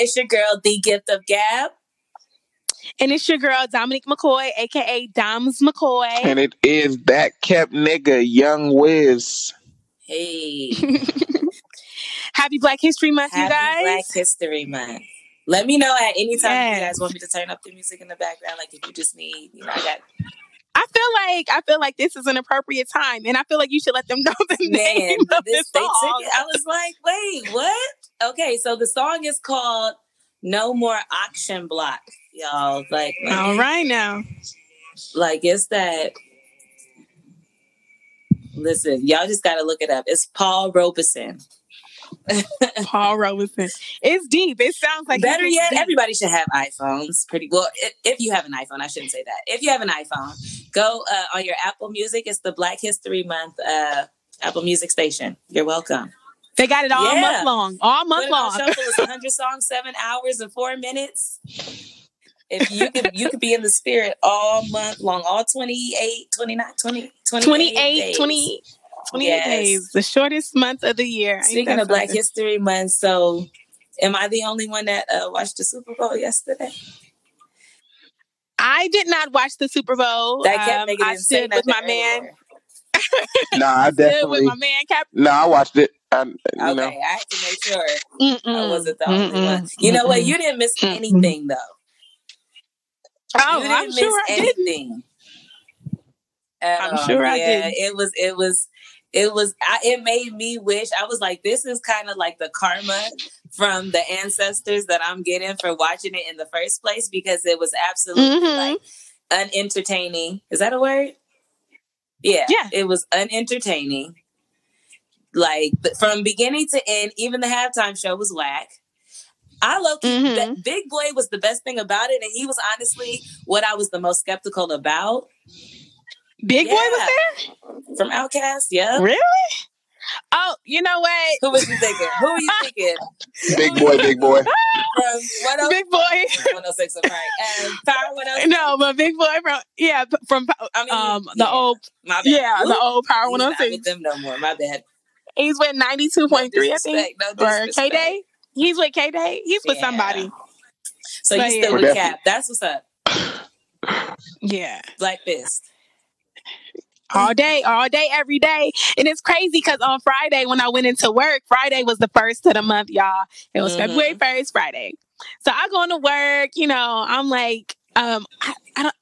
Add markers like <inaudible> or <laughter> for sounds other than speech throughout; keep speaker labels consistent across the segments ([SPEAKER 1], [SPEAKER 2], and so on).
[SPEAKER 1] It's your girl, The Gift of Gab.
[SPEAKER 2] And it's your girl, Dominique McCoy, aka Doms McCoy.
[SPEAKER 3] And it is that kept nigga, Young Wiz.
[SPEAKER 1] Hey. <laughs> <laughs>
[SPEAKER 2] Happy Black History Month,
[SPEAKER 1] Happy
[SPEAKER 2] you guys.
[SPEAKER 1] Black History Month. Let me know at any time if you guys want me to turn up the music in the background. Like if you just need, you know, I got
[SPEAKER 2] I feel like I feel like this is an appropriate time, and I feel like you should let them <laughs> know the
[SPEAKER 1] man.
[SPEAKER 2] name of
[SPEAKER 1] This
[SPEAKER 2] this song.
[SPEAKER 1] took. I was like, wait, what? Okay, so the song is called "No More Auction Block," y'all. Like, let
[SPEAKER 2] All right now.
[SPEAKER 1] like it's that. Listen, y'all just got to look it up. It's Paul Robeson.
[SPEAKER 2] Paul Robeson. It's deep. It sounds like
[SPEAKER 1] Better yet,
[SPEAKER 2] deep.
[SPEAKER 1] everybody should have iPhones. Pretty well. If, if you have an iPhone, I shouldn't say that. If you have an iPhone, go uh, on your Apple Music. It's the Black History Month uh, Apple Music station. You're welcome.
[SPEAKER 2] They got it all
[SPEAKER 1] Yeah.
[SPEAKER 2] month long. All month
[SPEAKER 1] it
[SPEAKER 2] long.
[SPEAKER 1] shuffle. It's 100 <laughs> songs, seven hours and four minutes. If you could, you could be in the spirit all month long, all 28, 29, 20, 28,
[SPEAKER 2] 28,
[SPEAKER 1] days.
[SPEAKER 2] 20, 28
[SPEAKER 1] Yes.
[SPEAKER 2] days. The shortest month of the year. Ain't
[SPEAKER 1] Speaking
[SPEAKER 2] that
[SPEAKER 1] of Black
[SPEAKER 2] something?
[SPEAKER 1] History Month, so am I the only one that uh, watched the Super Bowl yesterday?
[SPEAKER 2] I did not watch the Super Bowl.
[SPEAKER 1] That kept
[SPEAKER 2] Um, I
[SPEAKER 1] it say
[SPEAKER 2] stood with my man.
[SPEAKER 1] earlier.
[SPEAKER 3] Nah, I <laughs>
[SPEAKER 2] I stood with my man Kap.
[SPEAKER 3] No, I watched it. I,
[SPEAKER 1] Okay,
[SPEAKER 3] know,
[SPEAKER 1] I had to make sure
[SPEAKER 2] Mm-mm.
[SPEAKER 1] I wasn't the only
[SPEAKER 2] Mm-mm.
[SPEAKER 1] one. You know what? You didn't miss
[SPEAKER 2] Mm-mm.
[SPEAKER 1] anything though.
[SPEAKER 2] Oh,
[SPEAKER 1] you didn't
[SPEAKER 2] I'm
[SPEAKER 1] miss
[SPEAKER 2] sure I didn't.
[SPEAKER 1] anything. at
[SPEAKER 2] I'm
[SPEAKER 1] all.
[SPEAKER 2] sure I didn't.
[SPEAKER 1] it was. It was. It was. I, it made me wish. I was like, this is kind of like the karma from the ancestors that I'm getting for watching it in the first place because it was absolutely
[SPEAKER 2] Mhm.
[SPEAKER 1] like unentertaining. Is that a word? Yeah.
[SPEAKER 2] Yeah.
[SPEAKER 1] It was unentertaining. Like from beginning to end, even the halftime show was whack. I low key,
[SPEAKER 2] Mhm.
[SPEAKER 1] that Big Boi was the best thing about it, and he was honestly what I was the most skeptical about
[SPEAKER 2] Big Boi was there?
[SPEAKER 1] from Outkast. Yeah,
[SPEAKER 2] Really? Oh, you know what?
[SPEAKER 1] who was you thinking? Who were you <laughs> thinking?
[SPEAKER 3] big boy, big boy.
[SPEAKER 1] From what else?
[SPEAKER 2] Big Boy.
[SPEAKER 1] 106 I'm right. And Power 106.
[SPEAKER 2] No, but Big Boy from yeah p- from
[SPEAKER 1] I mean,
[SPEAKER 2] um the
[SPEAKER 1] yeah,
[SPEAKER 2] old
[SPEAKER 1] my bad.
[SPEAKER 2] yeah the old Power
[SPEAKER 1] he's not
[SPEAKER 2] 106.
[SPEAKER 1] with them no more. My bad.
[SPEAKER 2] He's with 92.3,
[SPEAKER 1] No
[SPEAKER 2] point I think,
[SPEAKER 1] disrespect. No
[SPEAKER 2] or K. Day. He's with K Day. He's with
[SPEAKER 1] Yeah.
[SPEAKER 2] somebody.
[SPEAKER 1] So
[SPEAKER 2] But
[SPEAKER 1] you
[SPEAKER 2] yeah.
[SPEAKER 1] still
[SPEAKER 3] We're
[SPEAKER 1] with Kap? That's what's up. <coughs>
[SPEAKER 2] Yeah,
[SPEAKER 1] Black Fist.
[SPEAKER 2] all day, all day, every day, and it's crazy because on Friday when I went into work, Friday was the first of the month, y'all. It was
[SPEAKER 1] Mhm.
[SPEAKER 2] February first, Friday. So I go into work, you know, I'm like, um, I, I don't.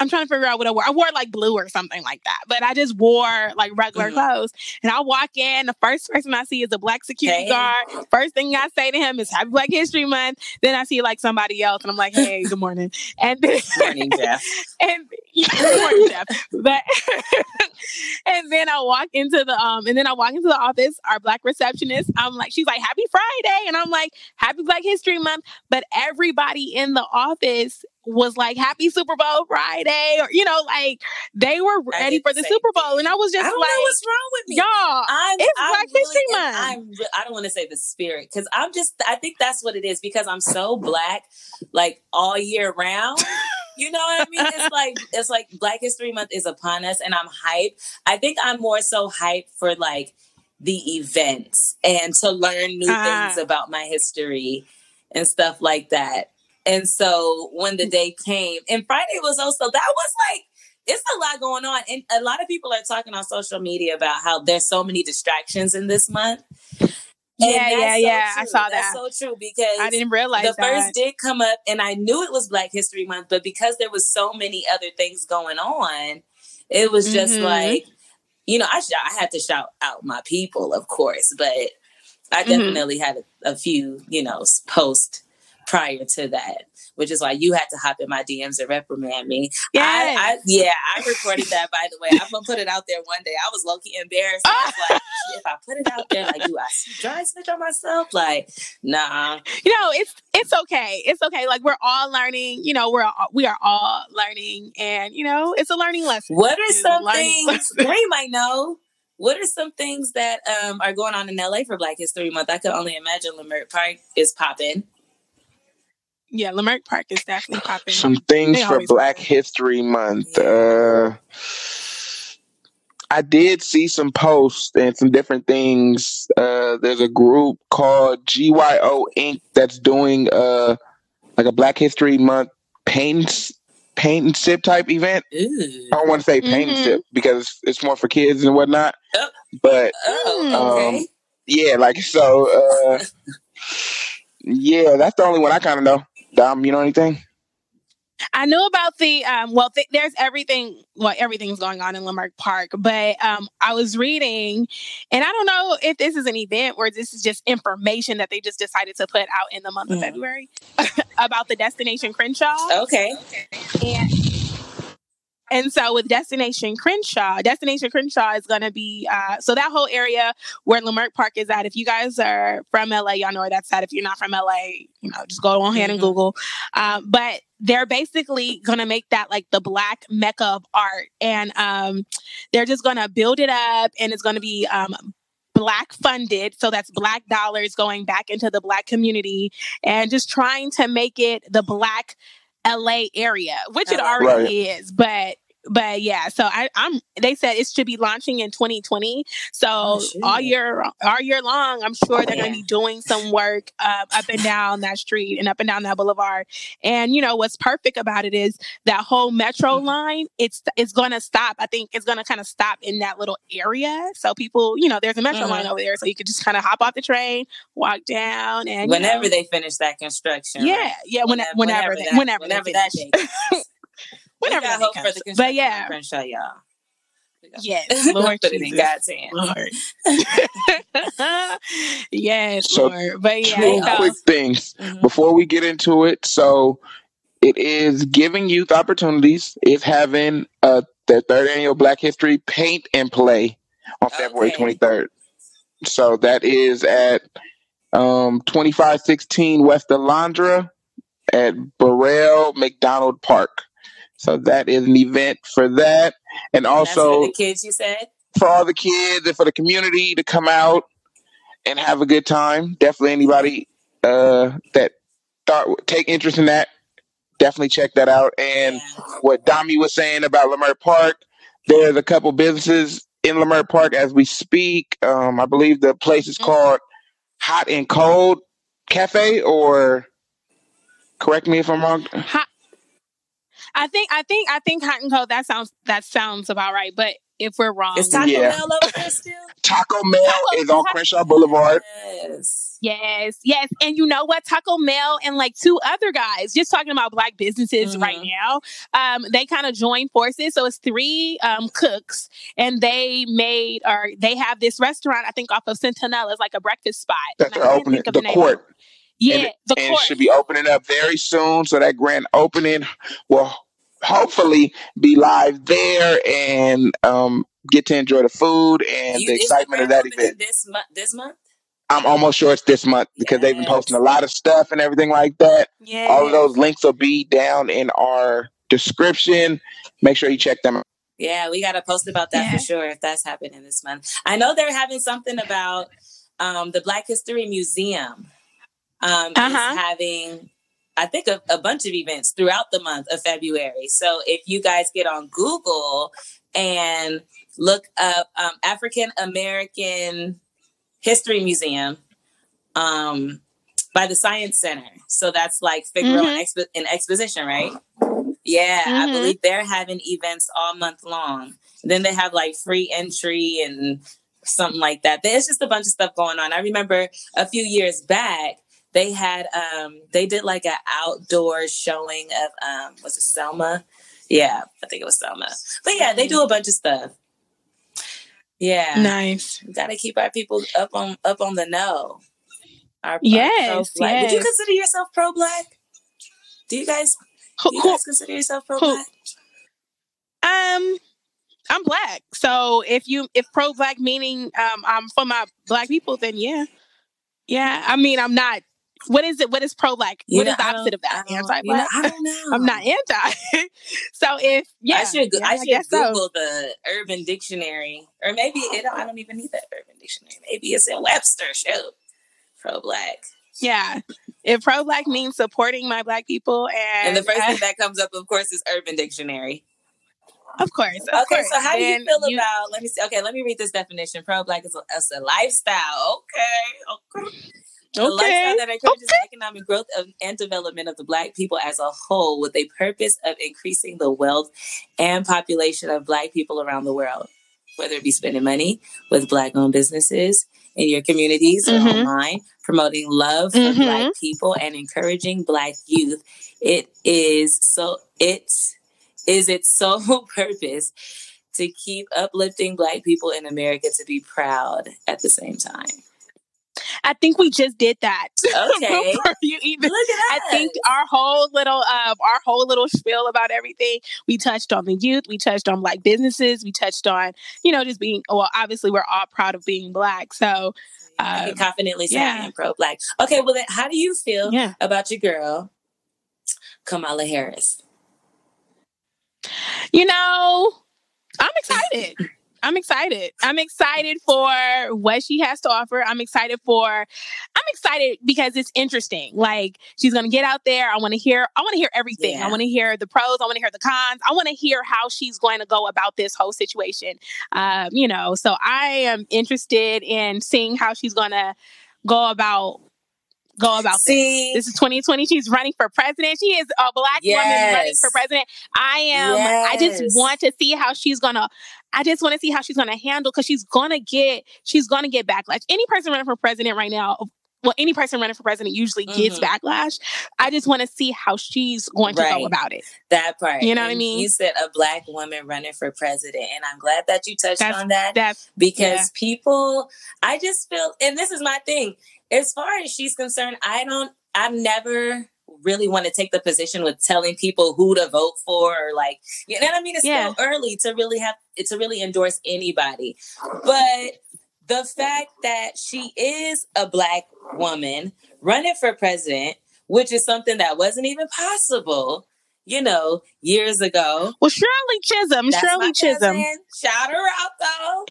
[SPEAKER 2] I'm trying to figure out what I wore. I wore like blue or something like that, but I just wore like regular
[SPEAKER 1] Mhm.
[SPEAKER 2] clothes. And I walk in, the first person I see is a black security
[SPEAKER 1] Hey.
[SPEAKER 2] guard. First thing I say to him is Happy Black History Month. Then I see like somebody else, and I'm like, Hey, good morning. And then,
[SPEAKER 1] Morning, Jeff. <laughs>
[SPEAKER 2] and <laughs> Jeff. But <laughs> and then I walk into the um, and then I walk into the office. Our black receptionist, I'm like, she's like, Happy Friday, and I'm like, Happy Black History Month. But everybody in the office was like, Happy Super Bowl Friday, or you know, like they were ready for
[SPEAKER 1] the
[SPEAKER 2] Super Bowl, and I was
[SPEAKER 1] I
[SPEAKER 2] just
[SPEAKER 1] don't
[SPEAKER 2] like,
[SPEAKER 1] what's wrong with me.
[SPEAKER 2] y'all,
[SPEAKER 1] I'm,
[SPEAKER 2] it's
[SPEAKER 1] I'm
[SPEAKER 2] Black
[SPEAKER 1] really,
[SPEAKER 2] History Month.
[SPEAKER 1] I'm, re- I don't want to say the spirit because I'm just. I think that's what it is because I'm so black, like all year round. You know what I mean? It's like it's like Black History Month is upon us, and I'm hyped. I think I'm more so hyped for like the events and to learn new
[SPEAKER 2] Ah.
[SPEAKER 1] things about my history and stuff like that. And so when the day came, and Friday was also that was like it's a lot going on, and a lot of people are talking on social media about how there's so many distractions in this month.
[SPEAKER 2] Yeah, yeah,
[SPEAKER 1] so
[SPEAKER 2] yeah. I saw
[SPEAKER 1] That's
[SPEAKER 2] that.
[SPEAKER 1] so true because
[SPEAKER 2] I didn't realize
[SPEAKER 1] the
[SPEAKER 2] that.
[SPEAKER 1] first did come up, and I knew it was Black History Month, but because there was so many other things going on, it was just
[SPEAKER 2] Mhm.
[SPEAKER 1] like, you know, I sh- I had to shout out my people, of course, but I
[SPEAKER 2] Mhm.
[SPEAKER 1] definitely had a, a few, you know, post prior to that, which is why you had to hop in my DMs and reprimand me.
[SPEAKER 2] Yes.
[SPEAKER 1] I, I yeah, I recorded that by the way. I'm gonna put it out there one day. I was low key embarrassed. I was like, <laughs> if I put it out there, like, do I dry snitch on myself? Like, nah.
[SPEAKER 2] You know, it's it's okay. It's okay. Like we're all learning. You know, we're all, we are all learning, and you know, it's a learning lesson.
[SPEAKER 1] What are
[SPEAKER 2] It's
[SPEAKER 1] some things <laughs> Green might know? What are some things that um, are going on in LA for Black History Month? I could only imagine Leimert Park is popping.
[SPEAKER 2] Yeah, Leimert Park is definitely popping.
[SPEAKER 3] Some things
[SPEAKER 2] They
[SPEAKER 3] for
[SPEAKER 2] always
[SPEAKER 3] Black
[SPEAKER 2] pop.
[SPEAKER 3] History Month.
[SPEAKER 1] Yeah.
[SPEAKER 3] Uh, I did see some posts and some different things. Uh, there's a group called GYO Inc. that's doing uh, like a Black History Month paint s- paint and sip type event.
[SPEAKER 1] Ooh.
[SPEAKER 3] I don't want to say paint and
[SPEAKER 2] Mhm.
[SPEAKER 3] sip because it's, it's more for kids and whatnot.
[SPEAKER 1] Oh.
[SPEAKER 3] But
[SPEAKER 1] Oh, okay.
[SPEAKER 3] Um, yeah, like so. Uh, yeah, that's the only one I kind of know. Dom, you know anything?
[SPEAKER 2] I know about the um well th- there's everything well everything's going on in Leimert Park, but um I was reading and I don't know if this is an event or this is just information that they just decided to put out in the month of
[SPEAKER 1] Mhm.
[SPEAKER 2] February <laughs> about the Destination Crenshaw.
[SPEAKER 1] okay.
[SPEAKER 2] And, and so with Destination Crenshaw, Destination Crenshaw is going to be, uh, so that whole area where Leimert Park is at, if you guys are from LA, y'all know where that's at. If you're not from LA, you know, just go on ahead and. Google. Um, but they're basically going to make that like the black mecca of art. And um, they're just going to build it up and it's going to be um, black funded. So that's black dollars going back into the black community and just trying to make it the black LA area, which it
[SPEAKER 1] LA.
[SPEAKER 2] already is. But but yeah, so I, I'm. They said it should be launching in 2020. So
[SPEAKER 1] Oh,
[SPEAKER 2] all year all year long, I'm sure they're going to be doing some work uh, up and down that street and up and down that boulevard. And you know what's perfect about it is that whole metro
[SPEAKER 1] Mhm.
[SPEAKER 2] line. It's it's going to stop. I think it's going to kind of stop in that little area. So people, you know, there's a metro
[SPEAKER 1] Mhm.
[SPEAKER 2] line over there, so you could just kind of hop off the train, walk down, and you
[SPEAKER 1] Whenever
[SPEAKER 2] know,
[SPEAKER 1] they finish that construction.
[SPEAKER 2] yeah,
[SPEAKER 1] right?
[SPEAKER 2] yeah, when, whenever, they,
[SPEAKER 1] that,
[SPEAKER 2] whenever,
[SPEAKER 1] whenever that
[SPEAKER 2] finish.
[SPEAKER 1] day comes. <laughs>
[SPEAKER 2] whenever
[SPEAKER 1] we got hope
[SPEAKER 2] day
[SPEAKER 1] for
[SPEAKER 2] comes.
[SPEAKER 1] the
[SPEAKER 2] But
[SPEAKER 1] construction
[SPEAKER 2] yeah,
[SPEAKER 1] of Crenshaw, y'all.
[SPEAKER 2] Yes, Lord
[SPEAKER 1] it in God's hands.
[SPEAKER 2] Lord. yes,
[SPEAKER 3] So,
[SPEAKER 2] Lord. But yeah,
[SPEAKER 3] Two
[SPEAKER 2] so
[SPEAKER 3] quick things
[SPEAKER 1] Mhm.
[SPEAKER 3] before we get into it. So, it is giving youth opportunities. It's having uh, their third annual Black History Paint and Play on February
[SPEAKER 1] Okay.
[SPEAKER 3] 23rd. So that is at um, 2516 West Alondra at Burrell McDonald Park. So that is an event for that. And
[SPEAKER 1] And that's for
[SPEAKER 3] also
[SPEAKER 1] the kids, you said?
[SPEAKER 3] for all the kids and for the community to come out and have a good time. Definitely anybody uh, that thought take interest in that, definitely check that out. And
[SPEAKER 1] Yeah.
[SPEAKER 3] what Dami was saying about Leimert Park, there's a couple businesses in Leimert Park as we speak. Um, I believe the place is called Hot and Cold Cafe, or correct me if I'm wrong.
[SPEAKER 2] Hot. I think I think I think hot and cold. That sounds that sounds about right. But if we're wrong,
[SPEAKER 1] Is Taco
[SPEAKER 3] Yeah.
[SPEAKER 1] Bell over there still?
[SPEAKER 3] Taco
[SPEAKER 2] Bell
[SPEAKER 3] is on Crenshaw Boulevard.
[SPEAKER 1] Yes.
[SPEAKER 2] Yes, yes. And you know what? Taco Mel and like two other guys, just talking about black businesses
[SPEAKER 1] Mhm.
[SPEAKER 2] right now, um, they kind of joined forces. So it's three um, cooks and they made or they have this restaurant, I think off of Centinela, it's like a breakfast spot.
[SPEAKER 3] That
[SPEAKER 2] And I
[SPEAKER 3] opening
[SPEAKER 2] think of
[SPEAKER 3] the
[SPEAKER 2] name
[SPEAKER 3] court.
[SPEAKER 2] it. Yeah,
[SPEAKER 3] And-
[SPEAKER 2] the
[SPEAKER 3] and
[SPEAKER 2] court.
[SPEAKER 3] should be opening up very soon. So that grand opening will hopefully be live there and um, get to enjoy the food and
[SPEAKER 1] You,
[SPEAKER 3] the
[SPEAKER 1] is the
[SPEAKER 3] excitement of
[SPEAKER 1] grand
[SPEAKER 3] that
[SPEAKER 1] opening
[SPEAKER 3] event.
[SPEAKER 1] this month? This month?
[SPEAKER 3] I'm almost sure it's this month because they've been posting a lot of stuff and everything like that.
[SPEAKER 2] yeah.
[SPEAKER 3] All of those links will be down in our description. Make sure you check them out.
[SPEAKER 1] Yeah, we got to post about that
[SPEAKER 2] Yeah.
[SPEAKER 1] for sure if that's happening this month. I know they're having something about um, the Black History Museum. Um,
[SPEAKER 2] Uh-huh.
[SPEAKER 1] is having, I think, a, a bunch of events throughout the month of February. So if you guys get on Google and look up um, African American History Museum um, by the Science Center, so that's like Figueroa
[SPEAKER 2] Mhm.
[SPEAKER 1] Expo- in Exposition, right? Yeah, I
[SPEAKER 2] Mhm.
[SPEAKER 1] believe they're having events all month long. Then they have like free entry and something like that. There's just a bunch of stuff going on. I remember a few years back they had um they did like an outdoor showing of um was it Selma? Yeah, I think it was Selma. But yeah, they do a bunch of stuff. Yeah.
[SPEAKER 2] Nice.
[SPEAKER 1] We gotta keep our people up on up on the know. Our,
[SPEAKER 2] Yes,
[SPEAKER 1] pro-black. Would you consider yourself pro black? Do you guys do you guys consider yourself pro black?
[SPEAKER 2] um, I'm black. So if you if pro black meaning um I'm for my black people, then yeah. Yeah. I mean I'm not what is it? What is pro black? What
[SPEAKER 1] You
[SPEAKER 2] is the opposite of that? Anti black.
[SPEAKER 1] I don't know. <laughs>
[SPEAKER 2] I'm not anti. <laughs> so if yeah,
[SPEAKER 1] I should go-
[SPEAKER 2] yeah,
[SPEAKER 1] I should
[SPEAKER 2] so.
[SPEAKER 1] Google the Urban Dictionary, or maybe it. I don't even need that Urban Dictionary. Maybe it's in Webster. Show pro black,
[SPEAKER 2] Yeah. If pro black means supporting my black people and,
[SPEAKER 1] and the first
[SPEAKER 2] uh,
[SPEAKER 1] thing <laughs> that comes up, of course, is Urban Dictionary.
[SPEAKER 2] of course. Of
[SPEAKER 1] Okay,
[SPEAKER 2] course.
[SPEAKER 1] so how do you feel about? Let me see. Okay, let me read this definition. Pro black is a, a lifestyle. Okay, okay. A
[SPEAKER 2] Okay.
[SPEAKER 1] lifestyle that encourages the economic growth of, and development of the Black people as a whole, with a purpose of increasing the wealth and population of Black people around the world. Whether it be spending money with Black-owned businesses in your communities or
[SPEAKER 2] Mhm.
[SPEAKER 1] online, promoting love for
[SPEAKER 2] Mhm.
[SPEAKER 1] Black people and encouraging Black youth, it is so it is its <laughs> sole purpose to keep uplifting Black people in America to be proud at the same time.
[SPEAKER 2] I think we just did that. <laughs> <laughs>
[SPEAKER 1] Okay.
[SPEAKER 2] You even
[SPEAKER 1] Look at
[SPEAKER 2] I think our whole little um our whole little spiel about everything. We touched on the youth, we touched on black businesses, we touched on, you know, just being well, obviously we're all proud of being black. So
[SPEAKER 1] I can
[SPEAKER 2] um,
[SPEAKER 1] confidently say
[SPEAKER 2] yeah.
[SPEAKER 1] I am pro black. Okay, well then how do you feel
[SPEAKER 2] yeah.
[SPEAKER 1] about your girl, Kamala Harris?
[SPEAKER 2] You know, I'm excited. <laughs> I'm excited. I'm excited for what she has to offer. I'm excited for I'm excited because it's interesting. Like she's going to get out there. I want to hear I want to hear everything.
[SPEAKER 1] Yeah.
[SPEAKER 2] I want to hear the pros, I want to hear the cons. I want to hear how she's going to go about this whole situation. Um, you know, so I am interested in seeing how she's going to go about go about this.
[SPEAKER 1] See,
[SPEAKER 2] This is 2020. She's running for president. She is a black woman running for president. I am. I just want to see how she's gonna. I just want to see how she's gonna handle because she's gonna get. She's gonna get backlash. Any person running for president right now. Well, any person running for president usually gets
[SPEAKER 1] Mhm.
[SPEAKER 2] backlash. I just want to see how she's going to
[SPEAKER 1] Right.
[SPEAKER 2] go about it.
[SPEAKER 1] that part.
[SPEAKER 2] You know what I mean?
[SPEAKER 1] You said a black woman running for president, and I'm glad that you touched
[SPEAKER 2] That's-
[SPEAKER 1] on that because
[SPEAKER 2] yeah.
[SPEAKER 1] people, I just feel, and this is my thing. As far as she's concerned, I don't. I've never really want to take the position with telling people who to vote for or like you know what I mean it's
[SPEAKER 2] Yeah.
[SPEAKER 1] still early to really have to really endorse anybody but the fact that she is a black woman running for president which is something that wasn't even possible you know years ago
[SPEAKER 2] well, Shirley Chisholm.
[SPEAKER 1] That's
[SPEAKER 2] Shirley Chisholm.
[SPEAKER 1] shout her out though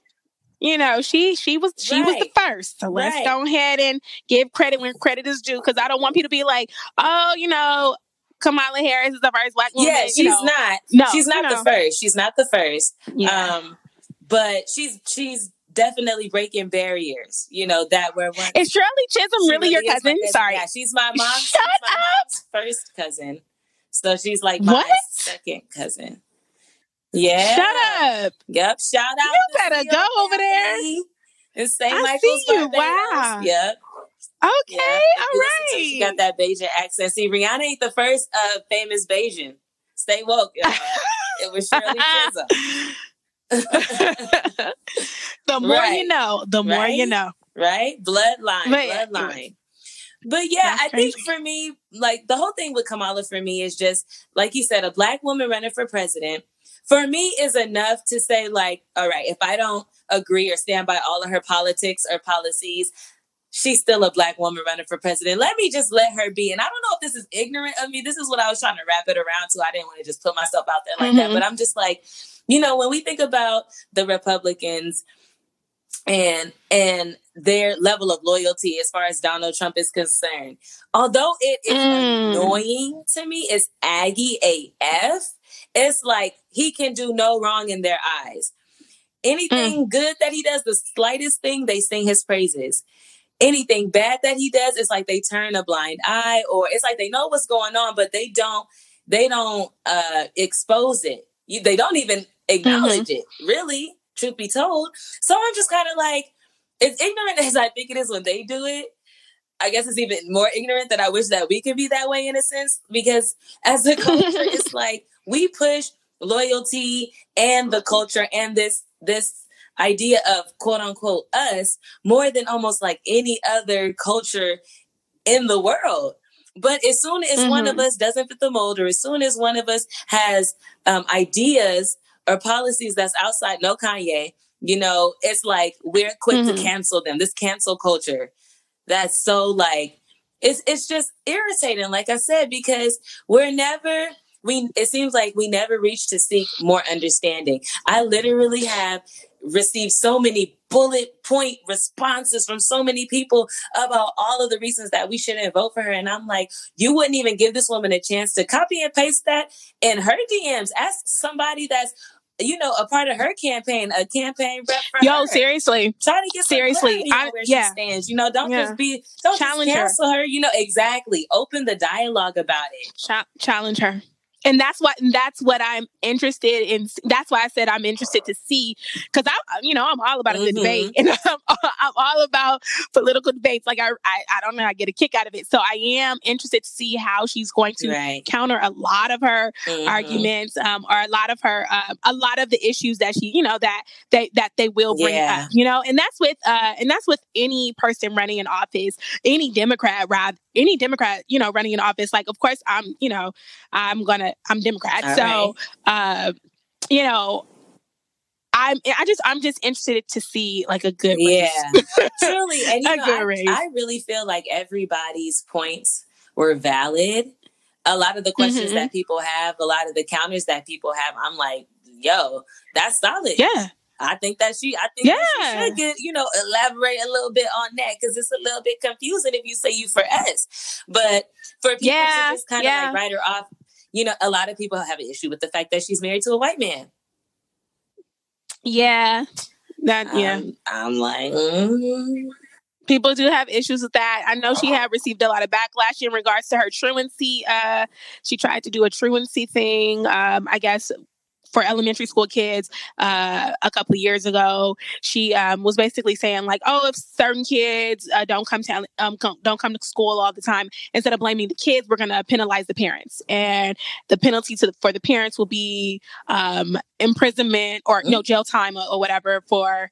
[SPEAKER 2] You know, she she was she was the first. So let's
[SPEAKER 1] Right.
[SPEAKER 2] go ahead and give credit when credit is due because I don't want people to be like, oh, you know, Kamala Harris is the first black woman.
[SPEAKER 1] yeah
[SPEAKER 2] you
[SPEAKER 1] she's
[SPEAKER 2] know.
[SPEAKER 1] not
[SPEAKER 2] No,
[SPEAKER 1] she's not
[SPEAKER 2] you
[SPEAKER 1] the first she's not the first
[SPEAKER 2] Yeah.
[SPEAKER 1] Um, but she's she's definitely breaking barriers. You know that were once.
[SPEAKER 2] is Shirley Chisholm
[SPEAKER 1] she
[SPEAKER 2] really your
[SPEAKER 1] my
[SPEAKER 2] cousin? Sorry.
[SPEAKER 1] Yeah, she's my mom's. she's
[SPEAKER 2] Shut
[SPEAKER 1] my mom's first cousin. So she's like my
[SPEAKER 2] What?
[SPEAKER 1] second cousin. Yeah.
[SPEAKER 2] Shut up.
[SPEAKER 1] Yep. Shout out.
[SPEAKER 2] You better go over there.
[SPEAKER 1] family in St.
[SPEAKER 2] I
[SPEAKER 1] Michael's.
[SPEAKER 2] see you. Wow.
[SPEAKER 1] Yep.
[SPEAKER 2] Okay,
[SPEAKER 1] Yep.
[SPEAKER 2] all
[SPEAKER 1] you She got that Bajan accent. See, Rihanna ain't the first uh, famous Bajan. Stay woke, <laughs> it was Shirley Chisholm. <laughs>
[SPEAKER 2] the more
[SPEAKER 1] Right.
[SPEAKER 2] you know, the more you know.
[SPEAKER 1] right? Bloodline,
[SPEAKER 2] But
[SPEAKER 1] bloodline. But yeah,
[SPEAKER 2] That's
[SPEAKER 1] I think for me, like the whole thing with Kamala for me is just like you said, a black woman running for president. For me, is enough to say like, all right, if I don't agree or stand by all of her politics or policies, she's still a black woman running for president. Let me just let her be. And I don't know if this is ignorant of me. This is what I was trying to wrap it around to. I didn't want to just put myself out there like that.
[SPEAKER 2] Mhm.
[SPEAKER 1] But I'm just like, you know, when we think about the Republicans and and their level of loyalty as far as Donald Trump is concerned. Although it is
[SPEAKER 2] Mm.
[SPEAKER 1] annoying to me, it's Aggie AF. It's like he can do no wrong in their eyes. Anything good that he does, the slightest thing, they sing his praises. Anything bad that he does, it's like they turn a blind eye, or it's like they know what's going on, but they don't they don't uh expose it. You, they don't even acknowledge it, really, truth be told. So I'm just kind of like, as ignorant as I think it is when they do it, I guess it's even more ignorant that I wish that we could be that way in a sense. Because as a culture, <laughs> it's like we push loyalty and the culture and this this idea of quote unquote us more than almost like any other culture in the world. But as soon as one of us doesn't fit the mold, or as soon as one of us has um, ideas or policies that's outside, no Kanye, you know, it's like we're quick mm-hmm. to cancel them. This cancel culture that's so like it's it's just irritating, like I said, because we're never we it seems like we never reach to seek more understanding. I literally have received so many bullet point responses from so many people about all of the reasons that we shouldn't vote for her. And I'm like, you wouldn't even give this woman a chance to copy and paste that in her DMs. Ask somebody that's you know, a part of her campaign, a campaign rep for
[SPEAKER 2] Yo,
[SPEAKER 1] her.
[SPEAKER 2] seriously.
[SPEAKER 1] Try to get
[SPEAKER 2] seriously
[SPEAKER 1] I, where yeah. she stands. You know, don't yeah. just be don't challenge just cancel her. her. You know, exactly. Open the dialogue about it.
[SPEAKER 2] Ch- challenge her and that's what that's what I'm interested in. That's why I said I'm interested to see because I, you know, I'm all about a good mm-hmm. debate, <laughs> and I'm, I'm, all about political debates. Like I, I, I, don't know, I get a kick out of it. So I am interested to see how she's going to right. counter a lot of her mm-hmm. arguments, um, or a lot of her, uh, a lot of the issues that she, you know, that they that they will bring yeah. up. You know, and that's with, uh, and that's with any person running in office, any Democrat, rather any Democrat, you know, running in office, like, of course, I'm, you know, I'm gonna, I'm Democrat. All so, right. uh, you know, I'm, I just, I'm just interested to see like a good race.
[SPEAKER 1] Yeah, <laughs> truly. And you know, I, I, really feel like everybody's points were valid. A lot of the questions mm-hmm. that people have, a lot of the counters that people have, I'm like, yo, that's solid.
[SPEAKER 2] Yeah.
[SPEAKER 1] I think that she, I think yeah. she should get, you know, elaborate a little bit on that because it's a little bit confusing if you say you for us. But for people yeah. to just kind of yeah. like write her off, you know, a lot of people have an issue with the fact that she's married to a white man.
[SPEAKER 2] Yeah. That, yeah.
[SPEAKER 1] Um, I'm like, mm.
[SPEAKER 2] people do have issues with that. I know she had received a lot of backlash in regards to her truancy. Uh, she tried to do a truancy thing. Um, I guess for elementary school kids uh, a couple of years ago. She um, was basically saying like, "Oh, if certain kids uh, don't come to um, don't come to school all the time, instead of blaming the kids, we're going to penalize the parents, and the penalty the, for the parents will be um, imprisonment or no jail time or, or whatever for."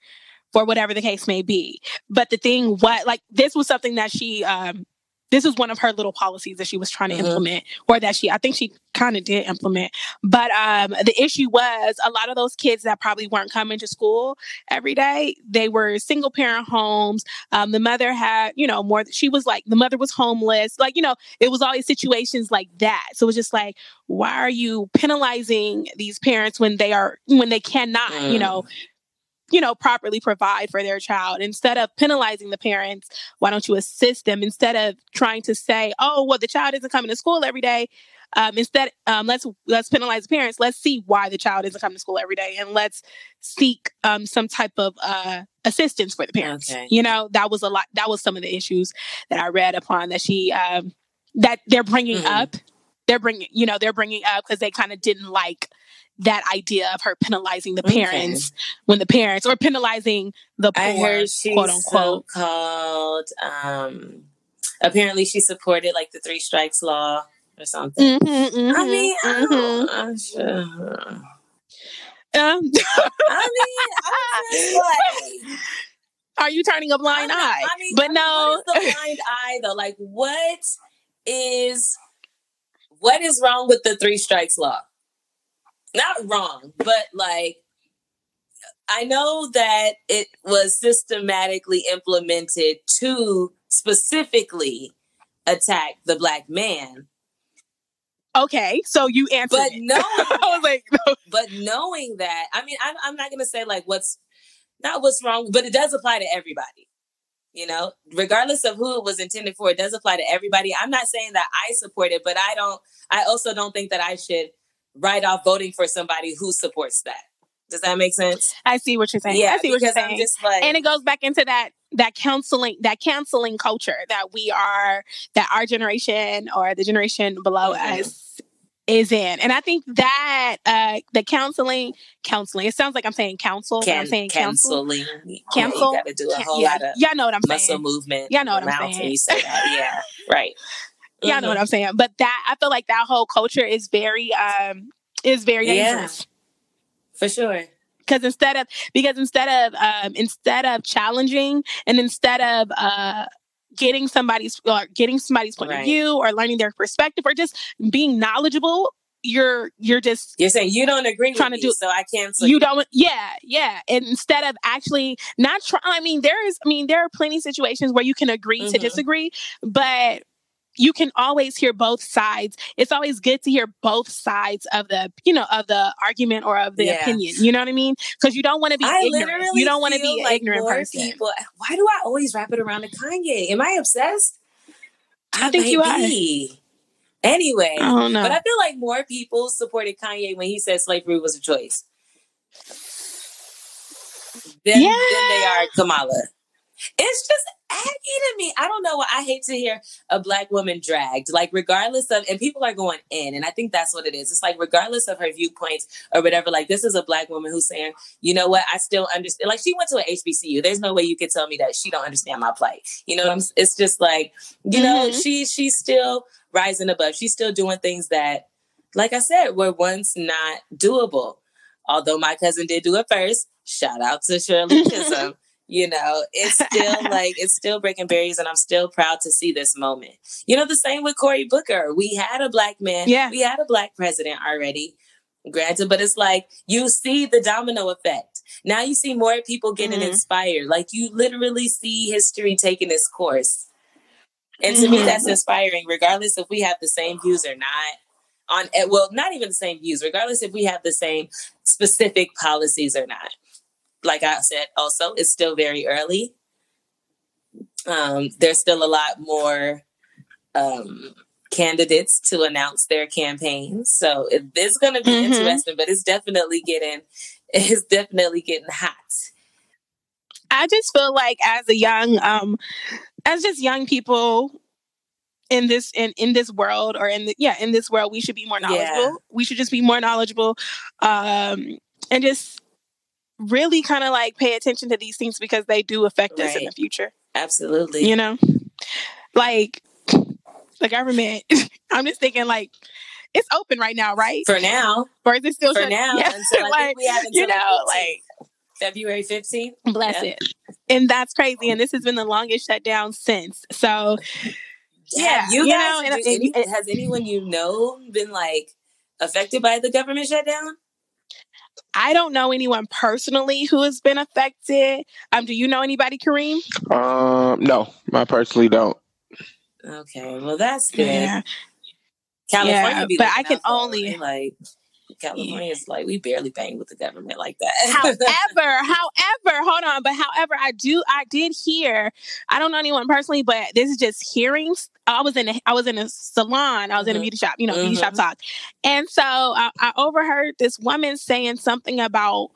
[SPEAKER 2] For whatever the case may be, but the thing, what like this was something that she um, this was one of her little policies that she was trying to mm-hmm. implement or that she i think she kind of did implement but um, the issue was a lot of those kids that probably weren't coming to school every day they were single parent homes um, the mother had you know more she was like the mother was homeless like you know it was always situations like that so it was just like why are you penalizing these parents when they are when they cannot mm. you know you know, properly provide for their child. Instead of penalizing the parents, why don't you assist them? Instead of trying to say, oh, well, the child isn't coming to school every day. Um, instead, um, let's let's penalize the parents. Let's see why the child isn't coming to school every day, and let's seek um, some type of uh, assistance for the parents. Okay. You know, that was a lot. That was some of the issues that I read upon that she um, that they're bringing mm-hmm. up. They're bringing, you know, they're bringing up because they kind of didn't like that idea of her penalizing the parents okay. when the parents or penalizing the poor, I heard she's quote unquote.
[SPEAKER 1] So called. Um, apparently, she supported like the three strikes law or something. Mm-hmm, mm-hmm, <laughs> I mean, mm-hmm. I am sure. Um, I mean,
[SPEAKER 2] I'm like, are you turning a blind eye? I mean, but no,
[SPEAKER 1] the <laughs> blind eye though. Like, what is what is wrong with the three strikes law? Not wrong, but like I know that it was systematically implemented to specifically attack the black man.
[SPEAKER 2] Okay, so you answered.
[SPEAKER 1] But knowing, <laughs> was like, <laughs> no. but knowing that, I mean, I'm, I'm not going to say like what's not what's wrong, but it does apply to everybody. You know, regardless of who it was intended for, it does apply to everybody. I'm not saying that I support it, but I don't. I also don't think that I should write off voting for somebody who supports that. Does that make sense?
[SPEAKER 2] I see what you're saying. Yeah, I see what you're saying. Like, and it goes back into that that counseling that counseling culture that we are that our generation or the generation below mm-hmm. us is in. And I think that uh the counseling counseling, it sounds like I'm saying counsel. Can, I'm saying
[SPEAKER 1] counseling.
[SPEAKER 2] Counsel.
[SPEAKER 1] Yeah, you gotta do a whole yeah, lot of
[SPEAKER 2] y'all know what I'm
[SPEAKER 1] muscle
[SPEAKER 2] saying.
[SPEAKER 1] movement.
[SPEAKER 2] Y'all know what I'm saying.
[SPEAKER 1] You say that. Yeah. <laughs> right.
[SPEAKER 2] Yeah. I know what I'm saying. But that I feel like that whole culture is very um is very dangerous.
[SPEAKER 1] Yeah, for sure.
[SPEAKER 2] Because instead of because instead of um instead of challenging and instead of uh getting somebody's or getting somebody's point right. of view or learning their perspective or just being knowledgeable you're you're just
[SPEAKER 1] you're saying you don't agree trying to me, do so I cancel.
[SPEAKER 2] You, you don't. Yeah, yeah. And instead of actually not trying, I mean, there is. I mean, there are plenty of situations where you can agree mm-hmm. to disagree, but you can always hear both sides. It's always good to hear both sides of the, you know, of the argument or of the yeah. opinion. You know what I mean? Because you don't want to be I ignorant. You don't want to be like ignorant person. People,
[SPEAKER 1] why do I always wrap it around to Kanye? Am I obsessed?
[SPEAKER 2] I, I think you be.
[SPEAKER 1] are. Anyway, I don't know. But I feel like more people supported Kanye when he said slavery was a choice. Than, yeah. than they are Kamala. It's just aggy to me. I don't know. what I hate to hear a black woman dragged. Like regardless of, and people are going in, and I think that's what it is. It's like regardless of her viewpoints or whatever. Like this is a black woman who's saying, you know what? I still understand. Like she went to an HBCU. There's no way you could tell me that she don't understand my plight. You know, I'm, it's just like, you know, mm-hmm. she she's still rising above. She's still doing things that, like I said, were once not doable. Although my cousin did do it first. Shout out to Shirley Chisholm <laughs> you know it's still <laughs> like it's still breaking barriers and i'm still proud to see this moment. You know the same with cory booker. We had a black man yeah. we had a black president already granted but it's like you see the domino effect. Now you see more people getting mm-hmm. inspired. Like you literally see history taking its course. And to mm-hmm. me that's inspiring regardless if we have the same views or not on eh, well not even the same views regardless if we have the same specific policies or not like I said, also, it's still very early. Um, there's still a lot more um, candidates to announce their campaigns, so it, it's going to be mm-hmm. interesting. But it's definitely getting <laughs> it's definitely getting hot.
[SPEAKER 2] I just feel like as a young, um, as just young people in this in in this world or in the yeah in this world, we should be more knowledgeable. Yeah. We should just be more knowledgeable, um, and just really kind of like pay attention to these things because they do affect right. us in the future.
[SPEAKER 1] Absolutely.
[SPEAKER 2] You know, like the government. <laughs> I'm just thinking like it's open right now, right?
[SPEAKER 1] For now,
[SPEAKER 2] or is it still
[SPEAKER 1] for shut? now? Yeah. Until like, we have until you know, like February 15th.
[SPEAKER 2] Bless yep. it. And that's crazy. And this has been the longest shutdown since. So
[SPEAKER 1] yeah, you, you know, and, any, has anyone you know been like affected by the government shutdown?
[SPEAKER 2] I don't know anyone personally who has been affected. Um, do you know anybody, Kareem?
[SPEAKER 3] Um, no, I personally don't.
[SPEAKER 1] Okay, well that's good. Yeah. California, yeah,
[SPEAKER 2] but I can only
[SPEAKER 1] like California is like we barely bang with the government like that.
[SPEAKER 2] however, <laughs> however, hold on, but however, I do I did hear. I don't know anyone personally, but this is just hearings. I was in a I was in a salon. I was mm-hmm. in a mm-hmm. beauty shop. You know, mm-hmm. beauty shop mm-hmm. talk, and so I, I overheard this woman saying something about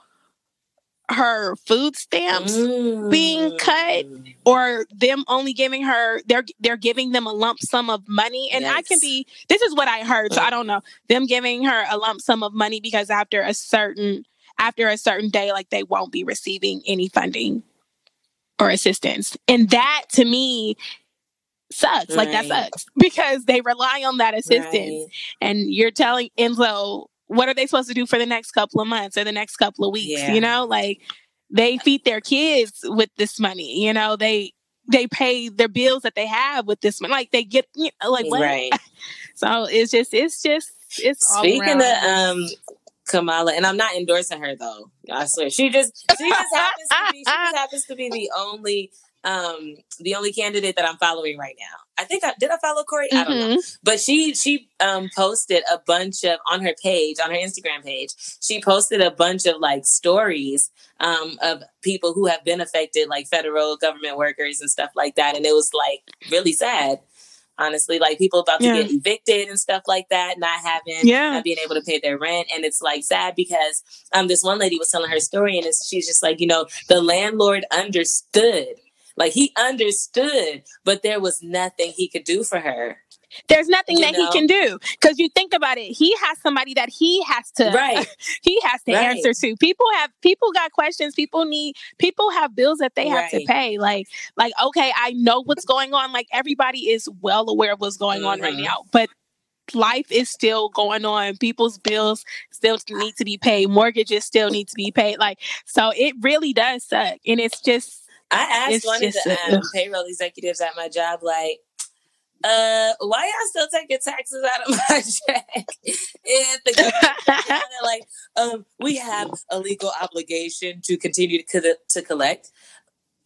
[SPEAKER 2] her food stamps mm. being cut mm. or them only giving her they're they're giving them a lump sum of money and yes. I can be this is what I heard so I don't know them giving her a lump sum of money because after a certain after a certain day like they won't be receiving any funding or assistance and that to me sucks right. like that sucks <laughs> because they rely on that assistance right. and you're telling Enzo what are they supposed to do for the next couple of months or the next couple of weeks? Yeah. You know, like they feed their kids with this money. You know, they they pay their bills that they have with this money. Like they get you know, like what? right. <laughs> so it's just it's just it's
[SPEAKER 1] speaking of um Kamala, and I'm not endorsing her though. I swear, she just she just happens to be she just <laughs> happens to be the only um the only candidate that I'm following right now. I think I did I follow Cory? Mm-hmm. I don't know. Mm-hmm. But she she um posted a bunch of on her page, on her Instagram page, she posted a bunch of like stories um of people who have been affected, like federal government workers and stuff like that. And it was like really sad. Honestly, like people about to yeah. get evicted and stuff like that, not having, yeah. not being able to pay their rent, and it's like sad because um, this one lady was telling her story, and she's just like, you know, the landlord understood like he understood, but there was nothing he could do for her.
[SPEAKER 2] There's nothing you that know? he can do because you think about it. He has somebody that he has to,
[SPEAKER 1] right? <laughs>
[SPEAKER 2] he has to right. answer to. People have people got questions. People need people have bills that they have right. to pay. Like like okay, I know what's going on. Like everybody is well aware of what's going mm-hmm. on right mm-hmm. now, but life is still going on. People's bills still need to be paid. Mortgages still need to be paid. Like so, it really does suck, and it's just
[SPEAKER 1] I asked it's one of the um, payroll executives at my job, like, uh, why y'all still taking taxes out of <laughs> my check? and the government, <laughs> like, um, we have a legal obligation to continue to, co- to collect.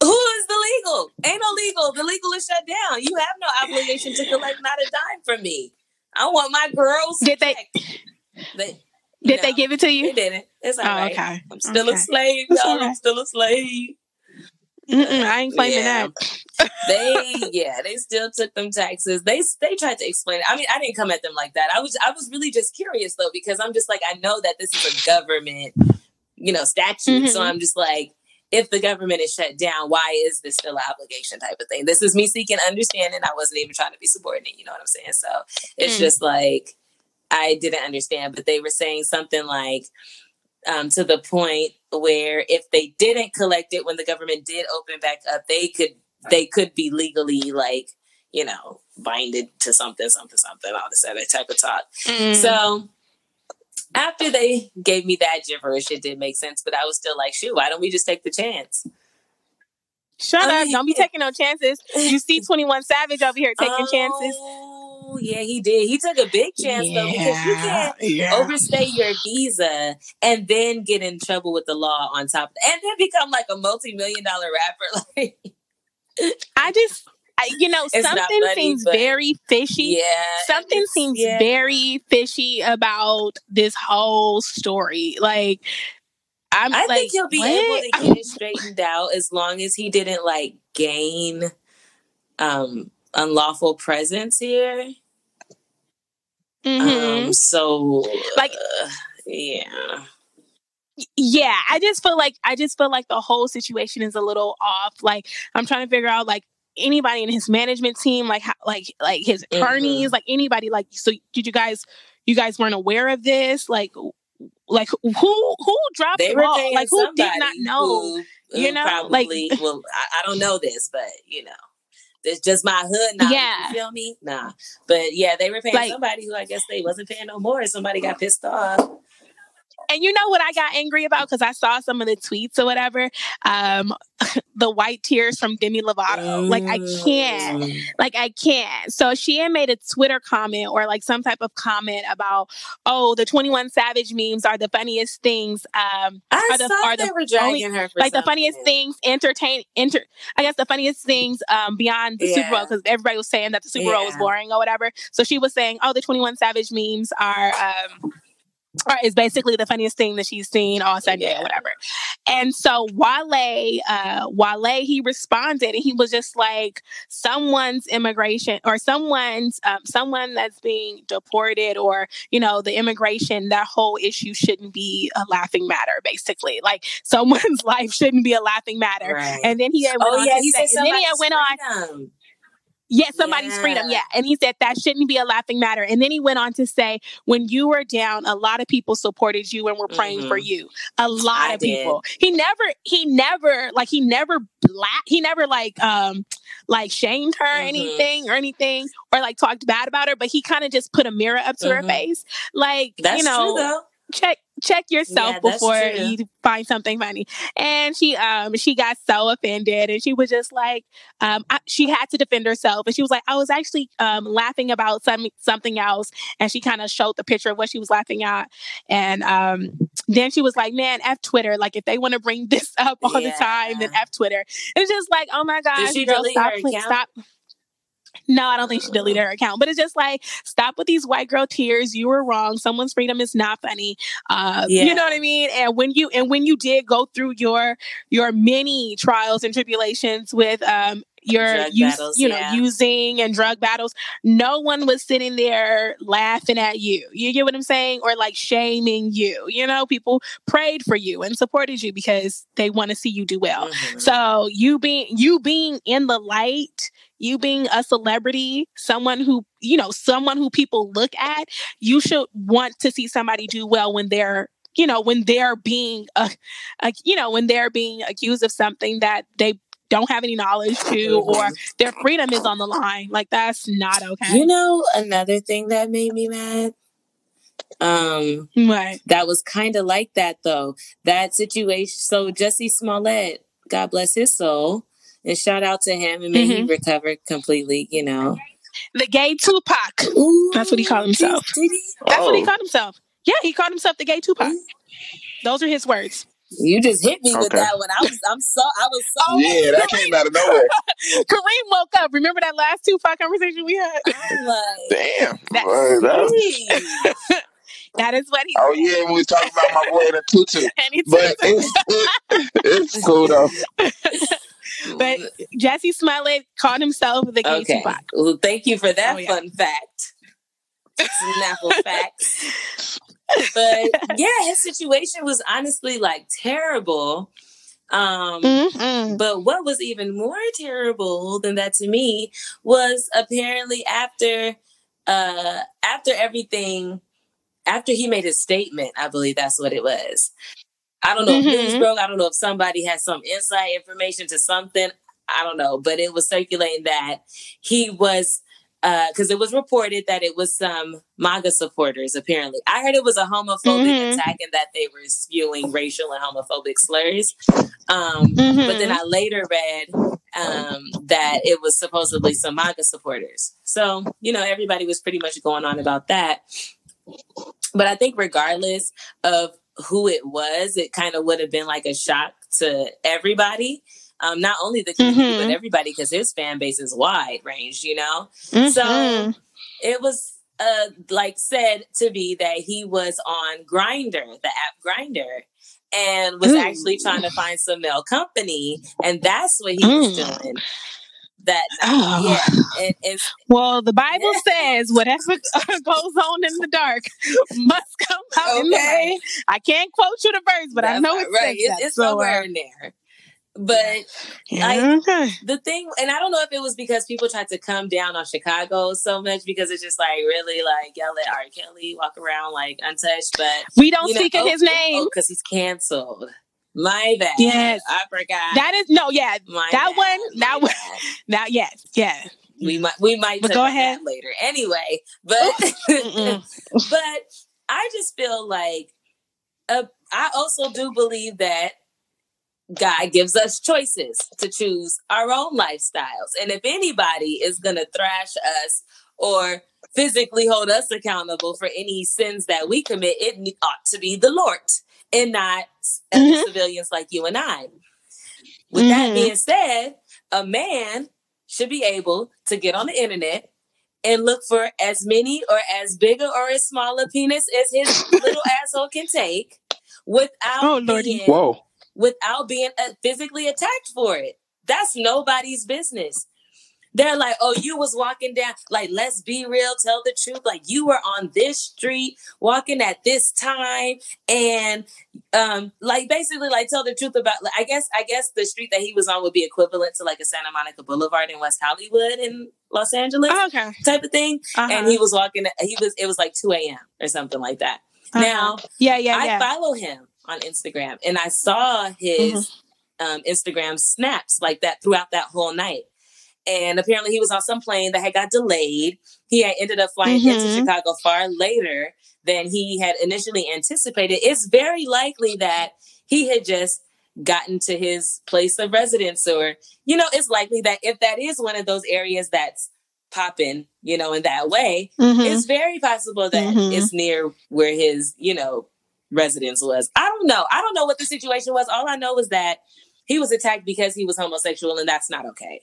[SPEAKER 1] Who is the legal? Ain't no legal. The legal is shut down. You have no obligation to collect not a dime from me. I want my girls.
[SPEAKER 2] Did they?
[SPEAKER 1] they
[SPEAKER 2] did know, they give it to you?
[SPEAKER 1] They didn't. It's all
[SPEAKER 2] oh,
[SPEAKER 1] right.
[SPEAKER 2] Okay.
[SPEAKER 1] I'm still
[SPEAKER 2] okay.
[SPEAKER 1] a slave, y'all. I'm still a slave.
[SPEAKER 2] Mm-mm, I ain't claiming
[SPEAKER 1] yeah.
[SPEAKER 2] that.
[SPEAKER 1] they yeah, they still took them taxes. They they tried to explain it. I mean, I didn't come at them like that. I was I was really just curious though because I'm just like I know that this is a government, you know, statute. Mm-hmm. So I'm just like if the government is shut down, why is this still an obligation type of thing? This is me seeking understanding. I wasn't even trying to be subordinate, you know what I'm saying? So it's mm. just like I didn't understand, but they were saying something like um, to the point where if they didn't collect it when the government did open back up, they could they could be legally like you know binded to something, something, something, all this other type of talk. Mm. So after they gave me that gibberish, it did make sense, but I was still like, shoot, why don't we just take the chance?
[SPEAKER 2] Shut I mean, up! Don't be taking no chances. You see, Twenty One Savage over here taking <laughs>
[SPEAKER 1] oh,
[SPEAKER 2] chances.
[SPEAKER 1] Yeah, he did. He took a big chance yeah, though because you can't yeah. overstay your visa and then get in trouble with the law on top, and then become like a multi-million dollar rapper. <laughs> Like,
[SPEAKER 2] I just I, you know, it's something funny, seems very fishy.
[SPEAKER 1] Yeah.
[SPEAKER 2] Something seems yeah. very fishy about this whole story. Like, I'm
[SPEAKER 1] I
[SPEAKER 2] like,
[SPEAKER 1] think he'll be
[SPEAKER 2] what?
[SPEAKER 1] able to get it straightened out as long as he didn't like gain um unlawful presence here.
[SPEAKER 2] Mm-hmm.
[SPEAKER 1] Um, so
[SPEAKER 2] like,
[SPEAKER 1] uh, yeah.
[SPEAKER 2] Yeah, I just feel like I just feel like the whole situation is a little off. Like I'm trying to figure out like anybody in his management team, like how, like like his attorneys, mm-hmm. like anybody. Like, so did you guys you guys weren't aware of this? Like, like who who dropped
[SPEAKER 1] they
[SPEAKER 2] the ball? Like who did not know?
[SPEAKER 1] Who, who
[SPEAKER 2] you know,
[SPEAKER 1] probably,
[SPEAKER 2] like
[SPEAKER 1] well, I, I, don't know this, but you know. It's just my hood now.
[SPEAKER 2] Yeah.
[SPEAKER 1] You feel me? Nah. But yeah, they were paying
[SPEAKER 2] Like-
[SPEAKER 1] somebody who I guess they wasn't paying no more. Somebody got pissed off.
[SPEAKER 2] And you know what I got angry about because I saw some of the tweets or whatever. Um, <laughs> the white tears from Demi Lovato. Like I can't. Like I can't. So she had made a Twitter comment or like some type of comment about, oh, the Twenty One Savage memes are the funniest things. Um,
[SPEAKER 1] I
[SPEAKER 2] Are the-
[SPEAKER 1] saw
[SPEAKER 2] are the
[SPEAKER 1] they were dragging her for
[SPEAKER 2] like the funniest things, entertain, enter. I guess the funniest things um, beyond the Super Bowl because everybody was saying that the Super Bowl was boring or whatever. So she was saying, oh, the Twenty One Savage memes are. Um, are, is basically the funniest thing that she's seen all Sunday
[SPEAKER 1] Yeah.
[SPEAKER 2] or whatever. And so Wale, uh, Wale, he responded and he was just like, someone's immigration or someone's, um, someone that's being deported or, you know, the immigration, that whole issue shouldn't be a laughing matter, basically. Like someone's <laughs> life shouldn't be a laughing matter.
[SPEAKER 1] Right.
[SPEAKER 2] And then he went
[SPEAKER 1] oh yeah, he said
[SPEAKER 2] and then he went on. Yeah, somebody's
[SPEAKER 1] Yeah.
[SPEAKER 2] freedom. Yeah. And he said that shouldn't be a laughing matter. And then he went on to say, when you were down, a lot of people supported you and were praying for
[SPEAKER 1] Mhm.
[SPEAKER 2] you. A lot
[SPEAKER 1] I
[SPEAKER 2] of
[SPEAKER 1] did.
[SPEAKER 2] people. He never, he never, like, he never black, he never like, um, like shamed her or
[SPEAKER 1] Mhm.
[SPEAKER 2] anything or anything or like talked bad about her, but he kind of just put a mirror up to her
[SPEAKER 1] Mhm.
[SPEAKER 2] face. Like,
[SPEAKER 1] That's
[SPEAKER 2] you know,
[SPEAKER 1] true
[SPEAKER 2] check check yourself
[SPEAKER 1] Yeah,
[SPEAKER 2] before
[SPEAKER 1] true.
[SPEAKER 2] you find something funny. And she um she got so offended and she was just like um I, she had to defend herself and she was like i was actually um laughing about some something else. And she kind of showed the picture of what she was laughing at. And um then she was like man f twitter like if they want to bring <laughs> this up all the time then f twitter. It's just like oh my gosh girl,
[SPEAKER 1] delete
[SPEAKER 2] stop, stop no, I don't think she deleted her account, but it's just like stop with these white girl tears. You were wrong. Someone's freedom is not funny. Uh,
[SPEAKER 1] Yeah.
[SPEAKER 2] You know what I mean? And when you and when you did go through your your many trials and tribulations with um your use,
[SPEAKER 1] battles,
[SPEAKER 2] you know
[SPEAKER 1] yeah.
[SPEAKER 2] using and drug battles, no one was sitting there laughing at you. You get what I'm saying, or like shaming you. You know, people prayed for you and supported you because they want to see you do well.
[SPEAKER 1] Mhm.
[SPEAKER 2] So you being you being in the light, you being a celebrity, someone who you know, someone who people look at, you should want to see somebody do well when they're you know when they're being uh, uh, you know when they're being accused of something that they don't have any knowledge to or
[SPEAKER 1] Mhm.
[SPEAKER 2] their freedom is on the line like that's not okay
[SPEAKER 1] You know another thing that made me mad? Um
[SPEAKER 2] right
[SPEAKER 1] that was kind of like that though. That situation. So Jussie Smollett, God bless his soul, and shout out to him and may he
[SPEAKER 2] Mhm.
[SPEAKER 1] recover completely. You know,
[SPEAKER 2] the gay Tupac.
[SPEAKER 1] Ooh,
[SPEAKER 2] That's what he called himself.
[SPEAKER 1] He?
[SPEAKER 2] That's what he
[SPEAKER 3] Oh.
[SPEAKER 2] called himself. Yeah, he called himself the gay Tupac. Those are his words.
[SPEAKER 1] You just hit me with
[SPEAKER 3] Okay.
[SPEAKER 1] that one. I was, I'm so, I was so. <laughs>
[SPEAKER 3] Yeah, that came out of nowhere. <laughs>
[SPEAKER 2] Kareem woke up. Remember that last Tupac conversation we had? <laughs>
[SPEAKER 1] I'm like,
[SPEAKER 3] Damn.
[SPEAKER 2] That-
[SPEAKER 3] Boy, that-
[SPEAKER 2] that is what he
[SPEAKER 3] oh yeah, when we talking about my boy in a tutu. But it's it, it's cool though.
[SPEAKER 2] But Jussie Smollett called himself the gay
[SPEAKER 1] okay.
[SPEAKER 2] Tupac.
[SPEAKER 1] Well, thank you for that
[SPEAKER 2] Oh, yeah.
[SPEAKER 1] fun fact. Snapple facts. But <laughs> yeah, his situation was honestly like terrible. Um,
[SPEAKER 2] Mhm.
[SPEAKER 1] But what was even more terrible than that to me was apparently after uh after everything after he made his statement, I believe that's what it was. I don't know if news
[SPEAKER 2] Mhm.
[SPEAKER 1] broke. I don't know if somebody had some inside information to something. I don't know, but it was circulating that he was because it was reported that it was some MAGA supporters. Apparently, I heard it was a homophobic
[SPEAKER 2] Mhm.
[SPEAKER 1] attack and that they were spewing racial and homophobic slurs. Um,
[SPEAKER 2] Mhm.
[SPEAKER 1] but then I later read um, that it was supposedly some MAGA supporters. So, you know, everybody was pretty much going on about that. But I think, regardless of who it was, it kind of would have been like a shock to everybody. Um, not only the community,
[SPEAKER 2] Mhm.
[SPEAKER 1] but everybody, because his fan base is wide range, you know?
[SPEAKER 2] Mhm.
[SPEAKER 1] So it was uh like said to be that he was on Grindr, the app Grindr, and was
[SPEAKER 2] Ooh.
[SPEAKER 1] actually trying to find some male company, and that's what he was
[SPEAKER 2] Mm.
[SPEAKER 1] doing. That
[SPEAKER 2] Oh.
[SPEAKER 1] yeah, it's
[SPEAKER 2] Well, the Bible says whatever <laughs> goes on in the dark must come out in the
[SPEAKER 1] Okay.
[SPEAKER 2] light. I can't quote you the verse, but I know it
[SPEAKER 1] right.
[SPEAKER 2] says
[SPEAKER 1] It's,
[SPEAKER 2] that.
[SPEAKER 1] it's
[SPEAKER 2] So, uh,
[SPEAKER 1] somewhere in there. But
[SPEAKER 2] yeah, okay.
[SPEAKER 1] the thing, and I don't know if it was because people tried to come down on Chicago so much because it's just like really like y'all let R. Kelly walk around like untouched, but
[SPEAKER 2] We don't
[SPEAKER 1] you know,
[SPEAKER 2] speak in
[SPEAKER 1] oh,
[SPEAKER 2] his
[SPEAKER 1] oh,
[SPEAKER 2] name.
[SPEAKER 1] Oh, because he's canceled. My bad.
[SPEAKER 2] Yes.
[SPEAKER 1] I forgot.
[SPEAKER 2] That is no, yeah.
[SPEAKER 1] My
[SPEAKER 2] that
[SPEAKER 1] bad,
[SPEAKER 2] one- that
[SPEAKER 1] my
[SPEAKER 2] one-
[SPEAKER 1] bad. <laughs>
[SPEAKER 2] Now, yes, yeah.
[SPEAKER 1] We might we might
[SPEAKER 2] But go ahead.
[SPEAKER 1] that later. Anyway, but <laughs> but I just feel like uh, I also do believe that God gives us choices to choose our own lifestyles. And if anybody is going to thrash us or physically hold us accountable for any sins that we commit, it ought to be the Lord and not other
[SPEAKER 2] Mhm.
[SPEAKER 1] civilians like you and I. With that
[SPEAKER 2] Mhm.
[SPEAKER 1] being said, a man should be able to get on the internet and look for as many or as big or as small a penis as his little <laughs> asshole can take without
[SPEAKER 2] Oh, Lordy.
[SPEAKER 1] being
[SPEAKER 3] Whoa.
[SPEAKER 1] Without being uh, physically attacked for it. That's nobody's business. They're like, oh, you was walking down, like, let's be real, tell the truth. Like, you were on this street walking at this time, and um, like basically like tell the truth about like, I guess I guess the street that he was on would be equivalent to like a Santa Monica Boulevard in West Hollywood in Los Angeles
[SPEAKER 2] Oh, okay.
[SPEAKER 1] type of thing.
[SPEAKER 2] Uh-huh.
[SPEAKER 1] And he was walking he was it was like 2 a.m. or something like that.
[SPEAKER 2] Uh-huh.
[SPEAKER 1] Now
[SPEAKER 2] yeah, yeah,
[SPEAKER 1] I
[SPEAKER 2] yeah.
[SPEAKER 1] follow him on Instagram and I saw his
[SPEAKER 2] Mm-hmm.
[SPEAKER 1] um, Instagram snaps like that throughout that whole night. And apparently he was on some plane that had got delayed. He had ended up flying into
[SPEAKER 2] Mhm.
[SPEAKER 1] Chicago far later than he had initially anticipated. It's very likely that he had just gotten to his place of residence or you know it's likely that if that is one of those areas that's popping you know in that way
[SPEAKER 2] Mhm.
[SPEAKER 1] it's very possible that
[SPEAKER 2] Mhm.
[SPEAKER 1] it's near where his, you know, residence was. I don't know. I don't know what the situation was. All I know is that he was attacked because he was homosexual, and that's not okay.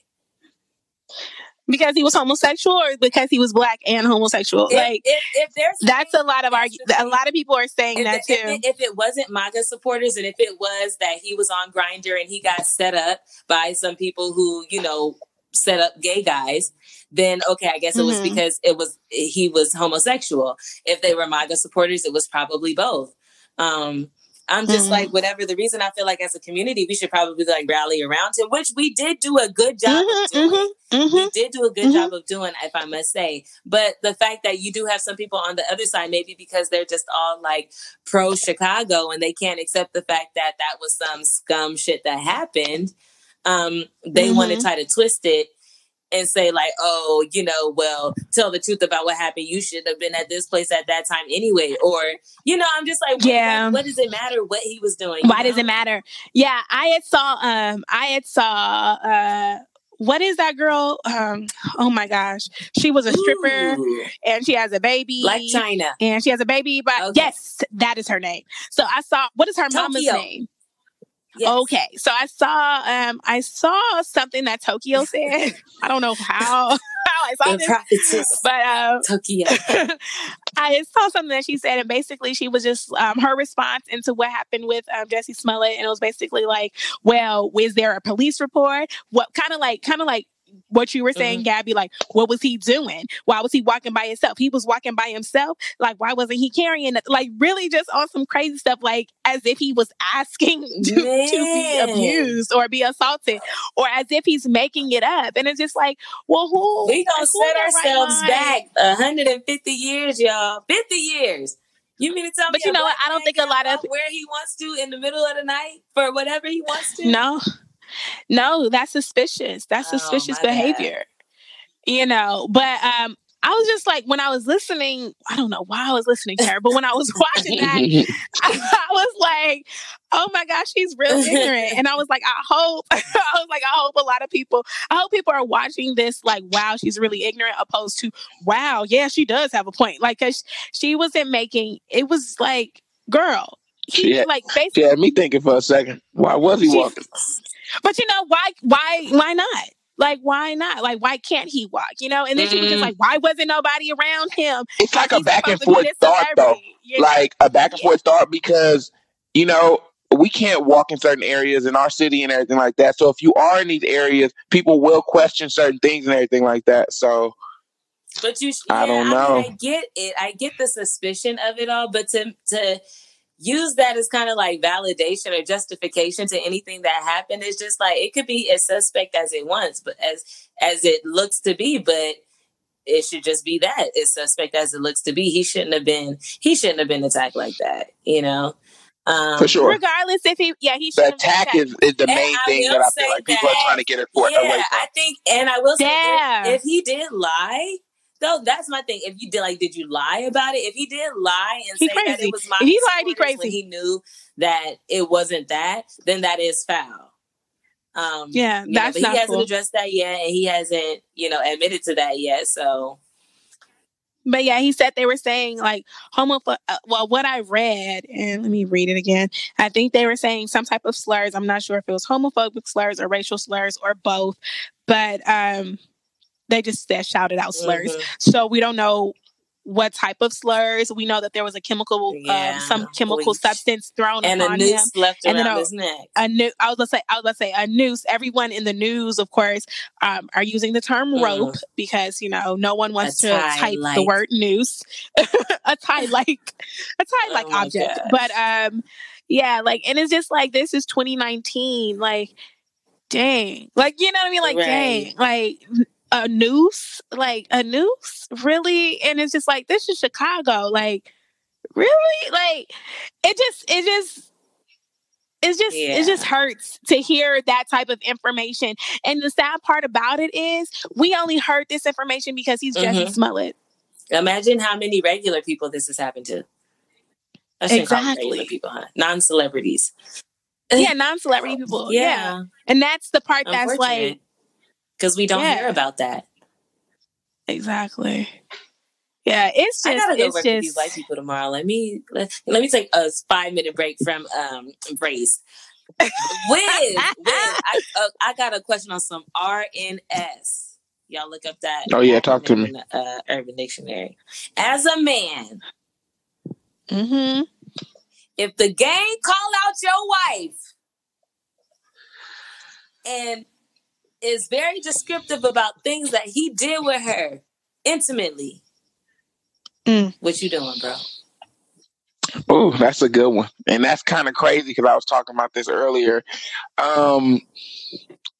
[SPEAKER 2] because he was homosexual or because he was black and homosexual.
[SPEAKER 1] If-
[SPEAKER 2] like
[SPEAKER 1] if, if, there's
[SPEAKER 2] that's a lot of argu- a lot of people are saying
[SPEAKER 1] if,
[SPEAKER 2] that
[SPEAKER 1] if
[SPEAKER 2] too.
[SPEAKER 1] it, if it wasn't MAGA supporters, and if it was that he was on Grindr and he got set up by some people who, you know, set up gay guys, then okay, I guess it was
[SPEAKER 2] Mhm.
[SPEAKER 1] because it was he was homosexual. If they were MAGA supporters, it was probably both. Um, I'm just
[SPEAKER 2] Mhm.
[SPEAKER 1] like whatever the reason. I feel like as a community, we should probably like rally around him, which we did do a good job
[SPEAKER 2] Mhm,
[SPEAKER 1] of doing.
[SPEAKER 2] mhm.
[SPEAKER 1] We did do a good
[SPEAKER 2] Mhm.
[SPEAKER 1] job of doing, if I must say. But the fact that you do have some people on the other side, maybe because they're just all like pro Chicago and they can't accept the fact that that was some scum shit that happened. Um, they want to
[SPEAKER 2] Mhm.
[SPEAKER 1] try to twist it and say like, oh, you know, well, tell the truth about what happened. You should have been at this place at that time anyway. Or, you know, I'm just like, what,
[SPEAKER 2] Yeah.
[SPEAKER 1] what, what does it matter what he was doing?
[SPEAKER 2] Why does it matter? Yeah, I had saw um I had saw uh what is that girl? Um, oh my gosh, she was a stripper
[SPEAKER 1] Ooh,
[SPEAKER 2] and she has a baby.
[SPEAKER 1] like China.
[SPEAKER 2] and she has a baby. But
[SPEAKER 1] Okay.
[SPEAKER 2] yes, that is her name. So I saw what is her mama's name?
[SPEAKER 1] Yes.
[SPEAKER 2] Okay, so I saw um I saw something that Tokyo <laughs> said. I don't know how <laughs> how I saw this, but um
[SPEAKER 1] Tokyo. <laughs>
[SPEAKER 2] I saw something that she said, and basically she was just um, her response into what happened with um, Jussie Smollett, and it was basically like, "Well, was there a police report? What kind of like, kind of like." What you were saying, mm-hmm. Gabby, like, what was he doing? Why was he walking by himself? He was walking by himself. Like, why wasn't he carrying it? Like, really just on some crazy stuff, like as if he was asking <laughs> to, to be abused or be assaulted, or as if he's making it up. And it's just like, well, who?
[SPEAKER 1] We gonna
[SPEAKER 2] who
[SPEAKER 1] set
[SPEAKER 2] right
[SPEAKER 1] ourselves
[SPEAKER 2] mind?
[SPEAKER 1] back 150 years, y'all. 50 years. You mean to tell me?
[SPEAKER 2] But you know what? I don't think a lot of-
[SPEAKER 1] where he wants to in the middle of the night for whatever he wants to.
[SPEAKER 2] No, no, that's suspicious. That's
[SPEAKER 1] Oh,
[SPEAKER 2] suspicious
[SPEAKER 1] my bad.
[SPEAKER 2] behavior. You know, but um, I was just like when I was listening. I don't know why I was listening to her, but when I was <laughs> watching that, <laughs> <laughs> I was like, "Oh my gosh, she's real ignorant." And I was like, "I hope." I was like, "I hope a lot of people. I hope people are watching this like, wow, she's really ignorant," opposed to, "Wow, yeah, she does have a point." Like, cause she wasn't making. It was like, girl, he
[SPEAKER 3] She had-
[SPEAKER 2] like
[SPEAKER 3] She
[SPEAKER 2] basically.
[SPEAKER 3] had me thinking for a second. Why was he
[SPEAKER 2] She-
[SPEAKER 3] walking?
[SPEAKER 2] But you know why? Why? Why not? Like why not? Like why can't he walk? You know? And then she was just
[SPEAKER 1] Mm.
[SPEAKER 2] like, why wasn't nobody around him?
[SPEAKER 3] It's like a back and
[SPEAKER 2] supposed to be
[SPEAKER 3] forth thought though.
[SPEAKER 2] you know?
[SPEAKER 3] Like a back and
[SPEAKER 2] Yeah.
[SPEAKER 3] forth thought because you know we can't walk in certain areas in our city and everything like that. So if you are in these areas, people will question certain things and everything like that. So
[SPEAKER 1] But you,
[SPEAKER 3] I don't
[SPEAKER 1] I
[SPEAKER 3] know.
[SPEAKER 1] mean, I get it. I get the suspicion of it all, but to to use that as kind of like validation or justification to anything that happened It's just like it could be as suspect as it wants, but as as it looks to be, but it should just be that as suspect as it looks to be. He shouldn't have been. He shouldn't have been attacked like that. You know. Um,
[SPEAKER 3] for sure,
[SPEAKER 2] Regardless if he, yeah, he
[SPEAKER 3] the
[SPEAKER 2] should have
[SPEAKER 3] attack is, is the
[SPEAKER 1] And
[SPEAKER 3] main
[SPEAKER 1] I
[SPEAKER 3] thing that I feel like people are trying to get it for
[SPEAKER 1] yeah,
[SPEAKER 3] away from.
[SPEAKER 1] I think, and I will say,
[SPEAKER 2] Yeah.
[SPEAKER 1] if, if he did lie, though, that's my thing. If you did, like, did you lie about it? If he did lie and
[SPEAKER 2] He
[SPEAKER 1] say that it was my
[SPEAKER 2] If he lied, he crazy.
[SPEAKER 1] he knew that it wasn't that, then that is foul. Um,
[SPEAKER 2] Yeah,
[SPEAKER 1] know,
[SPEAKER 2] that's
[SPEAKER 1] but he hasn't
[SPEAKER 2] cool.
[SPEAKER 1] addressed that yet, and he hasn't, you know, admitted to that yet. So,
[SPEAKER 2] But yeah, he said they were saying like homophobic. Uh, well, what I read, and let me read it again. I think they were saying some type of slurs. I'm not sure if it was homophobic slurs or racial slurs or both, but um, they just said shouted out slurs.
[SPEAKER 1] mhm.
[SPEAKER 2] So we don't know what type of slurs. We know that there was a chemical,
[SPEAKER 1] Yeah,
[SPEAKER 2] um, some chemical
[SPEAKER 1] bleach.
[SPEAKER 2] substance thrown
[SPEAKER 1] and a
[SPEAKER 2] upon him.
[SPEAKER 1] left
[SPEAKER 2] And then
[SPEAKER 1] around
[SPEAKER 2] a-
[SPEAKER 1] his neck.
[SPEAKER 2] A new, I was gonna say, I was gonna say a noose. Everyone in the news, of course, um, are using the term
[SPEAKER 1] Mm.
[SPEAKER 2] rope because you know no one wants to type the word noose, <laughs> a tie like a tie like
[SPEAKER 1] Oh
[SPEAKER 2] object.
[SPEAKER 1] gosh.
[SPEAKER 2] But um, yeah, like, and it's just like this is 2019. Like, dang, like you know what I mean? Like,
[SPEAKER 1] Right.
[SPEAKER 2] dang, like a noose, like a noose, really? And it's just like this is Chicago, like really, like it just, it just. It's just it just hurts to hear that type of information. And the sad part about it is we only heard this information because he's Jussie
[SPEAKER 1] Mhm.
[SPEAKER 2] Smollett.
[SPEAKER 1] Imagine how many regular people this has happened to. I shouldn't call
[SPEAKER 2] Exactly.
[SPEAKER 1] regular people, huh? Non-celebrities.
[SPEAKER 2] Yeah, <laughs> non-celebrity people. Yeah.
[SPEAKER 1] Yeah,
[SPEAKER 2] And that's the part that's like
[SPEAKER 1] because we don't
[SPEAKER 2] Yeah.
[SPEAKER 1] hear about that.
[SPEAKER 2] exactly. Yeah, it's just
[SPEAKER 1] I
[SPEAKER 2] just
[SPEAKER 1] gotta go
[SPEAKER 2] it's
[SPEAKER 1] work with these white people tomorrow. Let me let, let me take a five minute break from um race. Wiz, Wiz, <laughs> I, uh, I got a question on some RNS. Y'all look up that.
[SPEAKER 3] Oh, yeah, talk to me.
[SPEAKER 1] the, Uh, Urban Dictionary. As a man,
[SPEAKER 2] hmm
[SPEAKER 1] if the gang call out your wife and is very descriptive about things that he did with her intimately,
[SPEAKER 2] Mm.
[SPEAKER 1] what you doing, bro?
[SPEAKER 3] Oh, that's a good one, and that's kind of crazy because I was talking about this earlier. Um,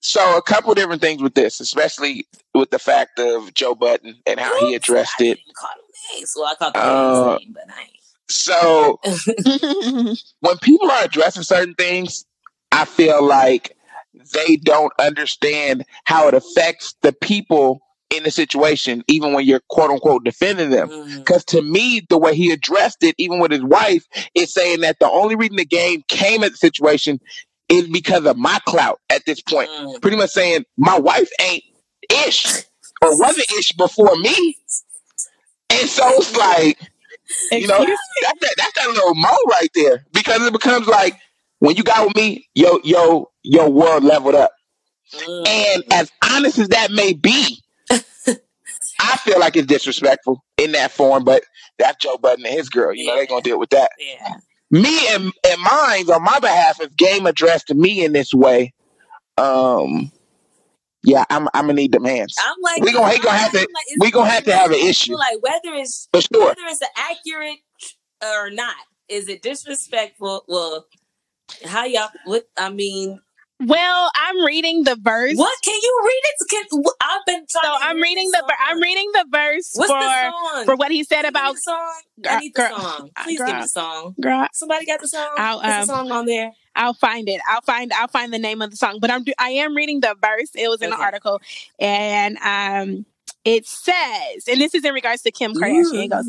[SPEAKER 3] so a couple different things with this, especially with the fact of Joe Budden and how he addressed
[SPEAKER 1] I
[SPEAKER 3] it.
[SPEAKER 1] didn't call him names. Well, I called the
[SPEAKER 3] Uh,
[SPEAKER 1] name, but I ain't.
[SPEAKER 3] So <laughs> <laughs> when people are addressing certain things, I feel like they don't understand how it affects the people in the situation, even when you're quote unquote defending them. Because to me, the way he addressed it, even with his wife, is saying that the only reason the game came at the situation is because of my clout at this point.
[SPEAKER 1] Mm.
[SPEAKER 3] Pretty much saying my wife ain't ish or wasn't ish before me. And so it's like, you know,
[SPEAKER 2] Excuse
[SPEAKER 3] that's that, that's that little mo right there because it becomes like when you got with me, yo, yo, your world leveled up.
[SPEAKER 1] Mm.
[SPEAKER 3] And as honest as that may be, <laughs> I feel like it's disrespectful in that form, but that's Joe Budden and his girl. You know, they're gonna deal with that.
[SPEAKER 1] Yeah.
[SPEAKER 3] Me and and mine on my behalf, if game addressed to me in this way, um, yeah, I'm I'm gonna need them hands.
[SPEAKER 1] I'm like,
[SPEAKER 3] We gonna- gonna have to-
[SPEAKER 1] like,
[SPEAKER 3] we gonna have to have an issue.
[SPEAKER 1] Like whether it's
[SPEAKER 3] For sure.
[SPEAKER 1] whether it's accurate or not, is it disrespectful? Well, how y'all? What I mean,
[SPEAKER 2] Well, I'm reading the verse.
[SPEAKER 1] what can you read it? Can, I've been
[SPEAKER 2] So
[SPEAKER 1] trying. to
[SPEAKER 2] I'm reading
[SPEAKER 1] this
[SPEAKER 2] the ver- I'm
[SPEAKER 1] song.
[SPEAKER 2] reading the verse
[SPEAKER 1] What's
[SPEAKER 2] for
[SPEAKER 1] the song?
[SPEAKER 2] for what he said
[SPEAKER 1] Can you give me
[SPEAKER 2] about
[SPEAKER 1] the song.
[SPEAKER 2] Girl-
[SPEAKER 1] I need the
[SPEAKER 2] girl-
[SPEAKER 1] song.
[SPEAKER 2] uh,
[SPEAKER 1] Please give me
[SPEAKER 2] girl.
[SPEAKER 1] the song.
[SPEAKER 2] girl.
[SPEAKER 1] Somebody got the song.
[SPEAKER 2] I'll,
[SPEAKER 1] the
[SPEAKER 2] um,
[SPEAKER 1] song on there?
[SPEAKER 2] I'll find it. I'll find I'll find the name of the song. But I'm do- I am reading the verse. It was in the
[SPEAKER 1] Okay.
[SPEAKER 2] article, and um, it says, and this is in regards to Kim Kardashian. It goes,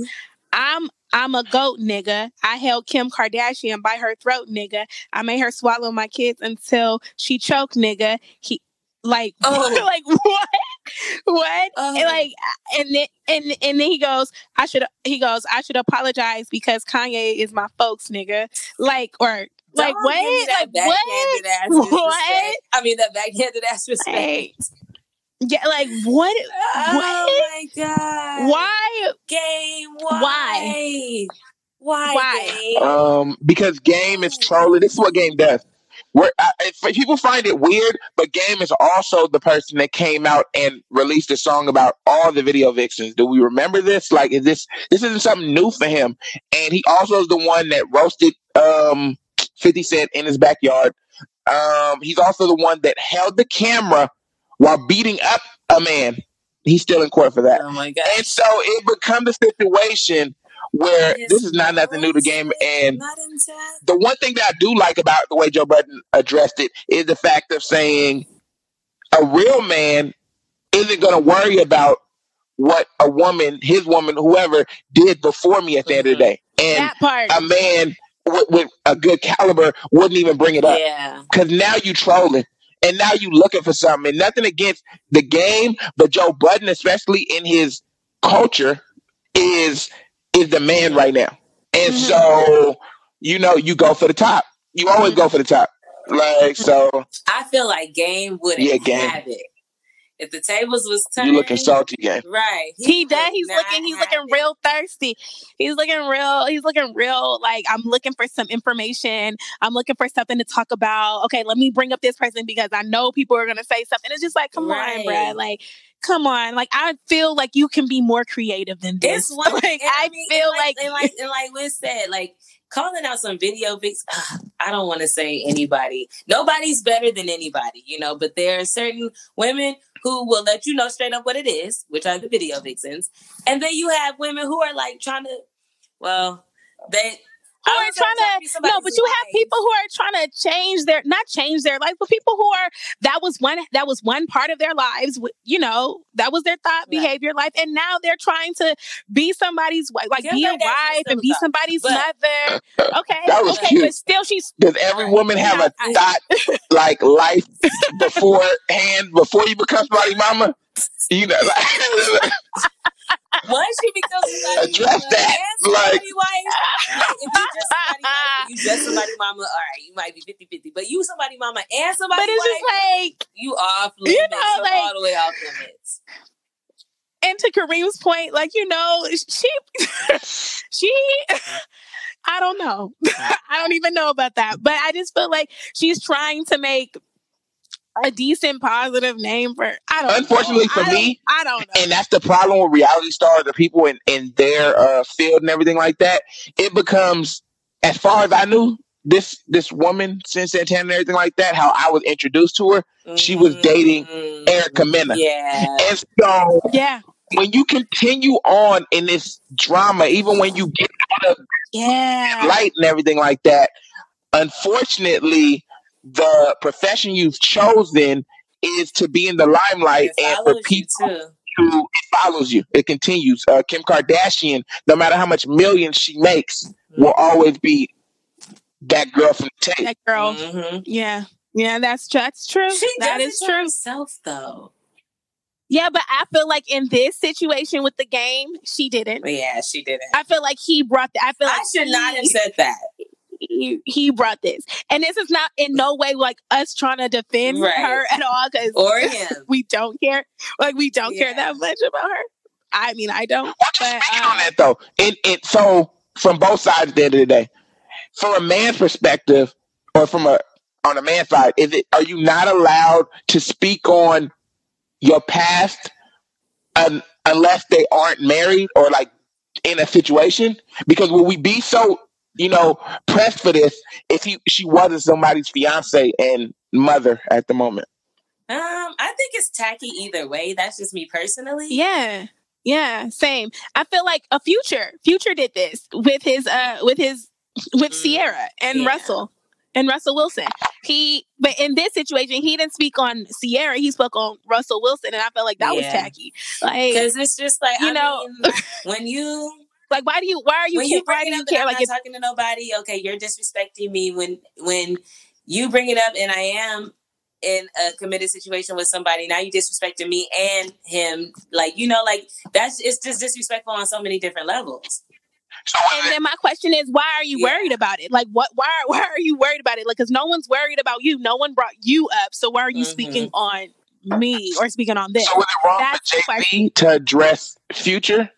[SPEAKER 2] I'm I'm a goat nigga. I held Kim Kardashian by her throat, nigga. I made her swallow my kids until she choked, nigga. He like <laughs>
[SPEAKER 1] Oh.
[SPEAKER 2] like what? What?
[SPEAKER 1] Oh.
[SPEAKER 2] And like and then and and then he goes, I should he goes, I should apologize because Kanye is my folks, nigga. Like or like
[SPEAKER 1] Don't
[SPEAKER 2] what?
[SPEAKER 1] give me that
[SPEAKER 2] Like what? <laughs> What?
[SPEAKER 1] I mean that backhanded ass respect.
[SPEAKER 2] Hey. Yeah, like what?
[SPEAKER 1] Oh
[SPEAKER 2] What?
[SPEAKER 1] my god!
[SPEAKER 2] Why?
[SPEAKER 1] Game? Why?
[SPEAKER 2] Why?
[SPEAKER 1] Why?
[SPEAKER 2] Why?
[SPEAKER 1] Game?
[SPEAKER 3] Um, because game is trolling. This is what game does. Where I, if people find it weird, but Game is also the person that came out and released a song about all the video vixens. Do we remember this? Like, is this this isn't something new for him? And he also is the one that roasted um, Fifty Cent in his backyard. Um, he's also the one that held the camera while beating up a man. He's still in court for that.
[SPEAKER 1] Oh my god!
[SPEAKER 3] And so it becomes a situation where this is not nothing new to the game. And
[SPEAKER 1] Not into that.
[SPEAKER 3] the one thing that I do like about the way Joe Budden addressed it is the fact of saying a real man isn't going to worry about what a woman, his woman, whoever did before me at the end of the mm-hmm. day. And
[SPEAKER 2] That part.
[SPEAKER 3] a man with, with a good caliber wouldn't even bring it up
[SPEAKER 1] Yeah.
[SPEAKER 3] because now you trolling and now you looking for something. And nothing against the game, but Joe Budden, especially in his culture, is is the man right now. And
[SPEAKER 2] Mhm.
[SPEAKER 3] so you know you go for the top. You always go for the top. Like so,
[SPEAKER 1] I feel like Game wouldn't
[SPEAKER 3] Yeah, Game.
[SPEAKER 1] have it if the tables was turned.
[SPEAKER 3] you looking salty, game.
[SPEAKER 1] Right.
[SPEAKER 2] He does. He's looking. He's looking
[SPEAKER 1] it.
[SPEAKER 2] real thirsty. He's looking real. He's looking real. Like I'm looking for some information. I'm looking for something to talk about. Okay, let me bring up this person because I know people are gonna say something. It's just like, come
[SPEAKER 1] Right.
[SPEAKER 2] on, bruh. Like, come on. Like I feel like you can be more creative than this.
[SPEAKER 1] It's <laughs> one.
[SPEAKER 2] like
[SPEAKER 1] and
[SPEAKER 2] I
[SPEAKER 1] mean,
[SPEAKER 2] feel
[SPEAKER 1] and
[SPEAKER 2] like,
[SPEAKER 1] and like and like Liz said, like calling out some video vix. I don't want to say anybody. Nobody's better than anybody, you know. But there are certain women who will let you know straight up what it is, which are the video vixens, and then you have women who are like trying to, well, they.
[SPEAKER 2] Who
[SPEAKER 1] I
[SPEAKER 2] are trying
[SPEAKER 1] trying
[SPEAKER 2] to no, but you have people who are trying to change their not change their life, but people who are that was one that was one part of their lives. You know, that was their thought,
[SPEAKER 1] Right.
[SPEAKER 2] behavior, life, and now they're trying to be somebody's wife, like
[SPEAKER 1] Kim
[SPEAKER 2] be a wife and be
[SPEAKER 1] thought,
[SPEAKER 2] somebody's
[SPEAKER 1] but-
[SPEAKER 2] mother. Okay,
[SPEAKER 3] That was
[SPEAKER 2] okay,
[SPEAKER 3] cute.
[SPEAKER 2] but still, she's
[SPEAKER 3] Does every woman have a
[SPEAKER 2] I-
[SPEAKER 3] thought like life beforehand before you become somebody mama? You know, like, <laughs> <laughs>
[SPEAKER 1] Once you become somebody
[SPEAKER 3] Address
[SPEAKER 1] mama
[SPEAKER 3] that,
[SPEAKER 1] and somebody
[SPEAKER 3] like-
[SPEAKER 1] wife, like, if you just somebody wife, you just <laughs> somebody mama, all right, you might be 50-50. But you somebody mama and somebody
[SPEAKER 2] but it's
[SPEAKER 1] wife,
[SPEAKER 2] just like
[SPEAKER 1] you off limits.
[SPEAKER 2] know,
[SPEAKER 1] You're
[SPEAKER 2] like-
[SPEAKER 1] all the way off limits.
[SPEAKER 2] and to Kareem's point, like you know, she <laughs> she I don't know. <laughs> I don't even know about that. But I just feel like she's trying to make a decent positive name for I don't
[SPEAKER 3] Unfortunately
[SPEAKER 2] know.
[SPEAKER 3] for
[SPEAKER 2] I don't-
[SPEAKER 3] me,
[SPEAKER 2] I don't know.
[SPEAKER 3] and that's the problem with reality stars, the people in in their uh, field and everything like that. It becomes, as far as I knew, this this woman, Cyn Santana, and everything like that. How I was introduced to her, She was dating
[SPEAKER 1] Mm,
[SPEAKER 3] Erica Mena.
[SPEAKER 1] Yeah.
[SPEAKER 3] and so
[SPEAKER 2] yeah.
[SPEAKER 3] when you continue on in this drama, even when you get out of
[SPEAKER 2] Yeah.
[SPEAKER 3] light and everything like that, unfortunately, the profession you've chosen is to be in the limelight
[SPEAKER 1] It
[SPEAKER 3] and for
[SPEAKER 1] follows you
[SPEAKER 3] people
[SPEAKER 1] too.
[SPEAKER 3] to it follows you. It continues. Uh, Kim Kardashian, no matter how much millions she makes, will always be that girl from the tape.
[SPEAKER 2] That girl.
[SPEAKER 1] Mhm.
[SPEAKER 2] Yeah. Yeah, that's that's true.
[SPEAKER 1] She
[SPEAKER 2] That
[SPEAKER 1] does
[SPEAKER 2] is
[SPEAKER 1] it to
[SPEAKER 2] true.
[SPEAKER 1] herself though.
[SPEAKER 2] Yeah, but I feel like in this situation with the game, she didn't.
[SPEAKER 1] But yeah, she didn't.
[SPEAKER 2] I feel like he brought the, I feel like
[SPEAKER 1] I should not
[SPEAKER 2] he-
[SPEAKER 1] have said that.
[SPEAKER 2] He, he brought this. And this is not in no way like us trying to defend
[SPEAKER 1] Right.
[SPEAKER 2] her at all because
[SPEAKER 1] Or <laughs> him.
[SPEAKER 2] we don't care. Like we don't care that much about her. I mean, I don't.
[SPEAKER 3] What you
[SPEAKER 2] But,
[SPEAKER 3] speaking
[SPEAKER 2] uh,
[SPEAKER 3] on that though? It it so from both sides at the end of the day, from a man's perspective, or from a on a man's side, is it are you not allowed to speak on your past un, unless they aren't married or like in a situation? Because will we be so you know pressed for this if he she wasn't somebody's fiance and mother at the moment?
[SPEAKER 1] Um, I think it's tacky either way. That's just me personally.
[SPEAKER 2] Yeah. Yeah, same. I feel like a future. Future did this with his uh with his with
[SPEAKER 1] Mm,
[SPEAKER 2] Ciara and
[SPEAKER 1] yeah.
[SPEAKER 2] Russell and Russell Wilson. He but in this situation he didn't speak on Ciara, he spoke on Russell Wilson and I felt like that was tacky. Like
[SPEAKER 1] Because it's just like
[SPEAKER 2] You
[SPEAKER 1] I
[SPEAKER 2] know-
[SPEAKER 1] mean, <laughs> when you
[SPEAKER 2] like why do you why are you
[SPEAKER 1] when you
[SPEAKER 2] why
[SPEAKER 1] bring
[SPEAKER 2] do
[SPEAKER 1] it
[SPEAKER 2] you
[SPEAKER 1] up and
[SPEAKER 2] care
[SPEAKER 1] I'm
[SPEAKER 2] like
[SPEAKER 1] not talking to nobody, okay, you're disrespecting me. When when you bring it up and I am in a committed situation with somebody, now you disrespecting me and him. Like you know, like that's it's just disrespectful on so many different levels.
[SPEAKER 3] So
[SPEAKER 2] And then my question is, why are you
[SPEAKER 1] Yeah.
[SPEAKER 2] worried about it? Like, what? Why? <laughs> Why are you worried about it? Like, because no one's worried about you. No one brought you up. So why are you
[SPEAKER 1] Mhm.
[SPEAKER 2] speaking on me or speaking on this?
[SPEAKER 3] so is it wrong
[SPEAKER 2] That's the
[SPEAKER 3] for Jay Z to address future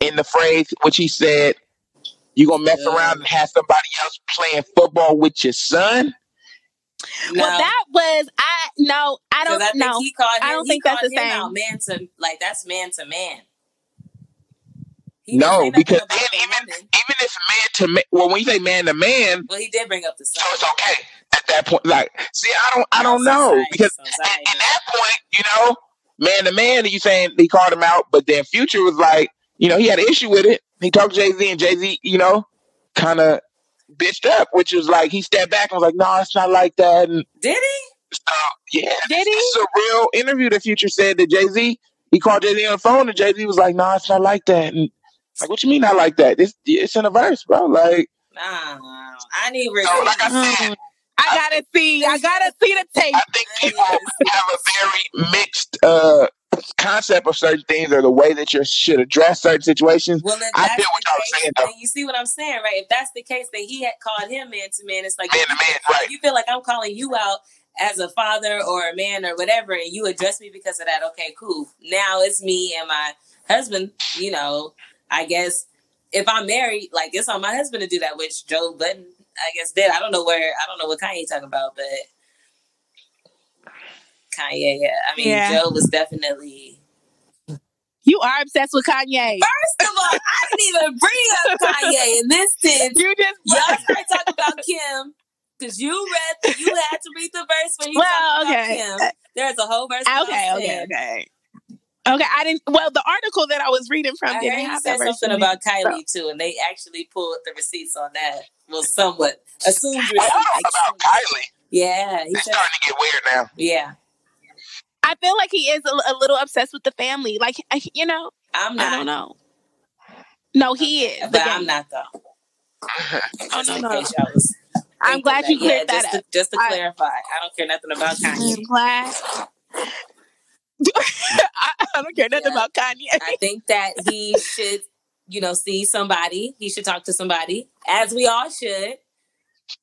[SPEAKER 3] in the phrase which he said? You gonna mess
[SPEAKER 1] Yeah.
[SPEAKER 3] around and have somebody else playing football with your son?
[SPEAKER 1] No,
[SPEAKER 2] Well, that was I. No, I
[SPEAKER 1] because
[SPEAKER 2] don't
[SPEAKER 1] I think
[SPEAKER 2] know.
[SPEAKER 1] he called him.
[SPEAKER 2] I don't
[SPEAKER 1] he
[SPEAKER 2] think that's
[SPEAKER 1] called
[SPEAKER 2] the
[SPEAKER 1] him
[SPEAKER 2] same.
[SPEAKER 1] out man to like that's man to man. He didn't
[SPEAKER 3] No,
[SPEAKER 1] nothing
[SPEAKER 3] because
[SPEAKER 1] about
[SPEAKER 3] then
[SPEAKER 1] the
[SPEAKER 3] even
[SPEAKER 1] woman.
[SPEAKER 3] even if man to man, well, when you say man to man,
[SPEAKER 1] Well, he did bring up the son.
[SPEAKER 3] so it's okay at that point. Like, see, I don't, I don't
[SPEAKER 1] Oh,
[SPEAKER 3] know
[SPEAKER 1] society,
[SPEAKER 3] because at,
[SPEAKER 1] society.
[SPEAKER 3] at that point, you know, man to man, you saying he called him out, but then Future was like, you know, he had an issue with it. He talked to Jay Z, and Jay Z, you know, kind of bitched up, which was like he stepped back and was like, no, it's not like that, and
[SPEAKER 1] Did he?
[SPEAKER 3] so yeah,
[SPEAKER 2] Did
[SPEAKER 3] this
[SPEAKER 2] he?
[SPEAKER 3] is a real interview that Future said that Jay Z. He called Jay Z on the phone, and Jay Z was like, "No, it's not like that." And like, what you mean not like that? It's it's in a verse, bro. Like,
[SPEAKER 1] Nah, I need
[SPEAKER 3] so like I said,
[SPEAKER 2] Mm. I gotta see. I gotta see the tape.
[SPEAKER 3] I think people have a very mixed uh concept of certain things or the way that you should address certain situations.
[SPEAKER 1] Well,
[SPEAKER 3] I feel what y'all saying, though.
[SPEAKER 1] you see what I'm saying, right? If that's the case, then he had called him man to man. It's like
[SPEAKER 3] Man to
[SPEAKER 1] you,
[SPEAKER 3] man, right?
[SPEAKER 1] you feel like I'm calling you out as a father or a man or whatever, and you address me because of that. Okay, cool. Now it's me and my husband. You know, I guess if I'm married, like it's on my husband to do that, which Joe Budden, I guess, did. I don't know where. I don't know what Kanye talking about, but Kanye. Yeah, I mean,
[SPEAKER 2] Yeah.
[SPEAKER 1] Joe was definitely.
[SPEAKER 2] You are obsessed with Kanye.
[SPEAKER 1] First of all, I didn't even bring up Kanye in this sense.
[SPEAKER 2] You just
[SPEAKER 1] Y'all start talking about Kim because you read, you had to read the verse when you
[SPEAKER 2] Well,
[SPEAKER 1] talked
[SPEAKER 2] okay.
[SPEAKER 1] about Kim. There's a whole verse. about
[SPEAKER 2] okay, okay, okay. Okay, I didn't. Well, the article that I was reading from
[SPEAKER 1] I
[SPEAKER 2] didn't
[SPEAKER 1] he
[SPEAKER 2] have
[SPEAKER 1] said something about Kylie too, and they actually pulled the receipts on that. Well, somewhat assumed oh,
[SPEAKER 3] Wait,
[SPEAKER 1] receipts.
[SPEAKER 3] hold about Kylie.
[SPEAKER 1] Yeah, he's
[SPEAKER 3] starting to get weird now.
[SPEAKER 1] Yeah,
[SPEAKER 2] I feel like he is a, a little obsessed with the family. Like, I, you know,
[SPEAKER 1] I'm
[SPEAKER 2] I don't
[SPEAKER 1] not,
[SPEAKER 2] know. No, he is.
[SPEAKER 1] but I'm not though. <laughs>
[SPEAKER 2] Oh no, no.
[SPEAKER 1] case y'all was
[SPEAKER 2] I'm glad you
[SPEAKER 1] that. Yeah,
[SPEAKER 2] cleared that
[SPEAKER 1] just
[SPEAKER 2] up.
[SPEAKER 1] to, just to
[SPEAKER 2] I-
[SPEAKER 1] clarify, I don't care nothing about Kanye.
[SPEAKER 2] I'm glad. <laughs> I, I don't care nothing
[SPEAKER 1] Yeah.
[SPEAKER 2] about Kanye.
[SPEAKER 1] I think that he should, you know, see somebody. He should talk to somebody, as we all should.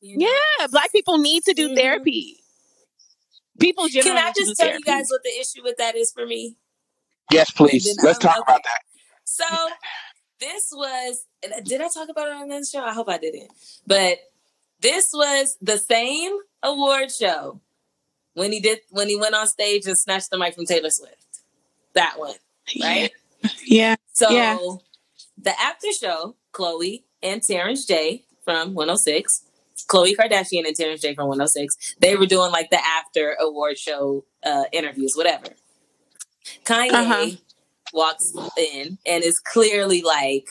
[SPEAKER 1] You know?
[SPEAKER 2] Yeah, black people need to do
[SPEAKER 1] Mhm.
[SPEAKER 2] therapy. People
[SPEAKER 1] Can I
[SPEAKER 2] need to do
[SPEAKER 1] just tell
[SPEAKER 2] therapy.
[SPEAKER 1] you guys what the issue with that is for me?
[SPEAKER 3] Yes, please. Let's
[SPEAKER 1] I'm-
[SPEAKER 3] talk about that.
[SPEAKER 1] So this was did I talk about it on this show? I hope I didn't. But this was the same award show when he did when he went on stage and snatched the mic from Taylor Swift. That one, right?
[SPEAKER 2] Yeah.
[SPEAKER 1] So
[SPEAKER 2] Yeah.
[SPEAKER 1] the after show, Khloe and Terrence J from 106, Khloe Kardashian and Terrence J from 106, they were doing like the after award show uh, interviews, whatever. Kanye
[SPEAKER 2] Uh-huh.
[SPEAKER 1] walks in and is clearly like,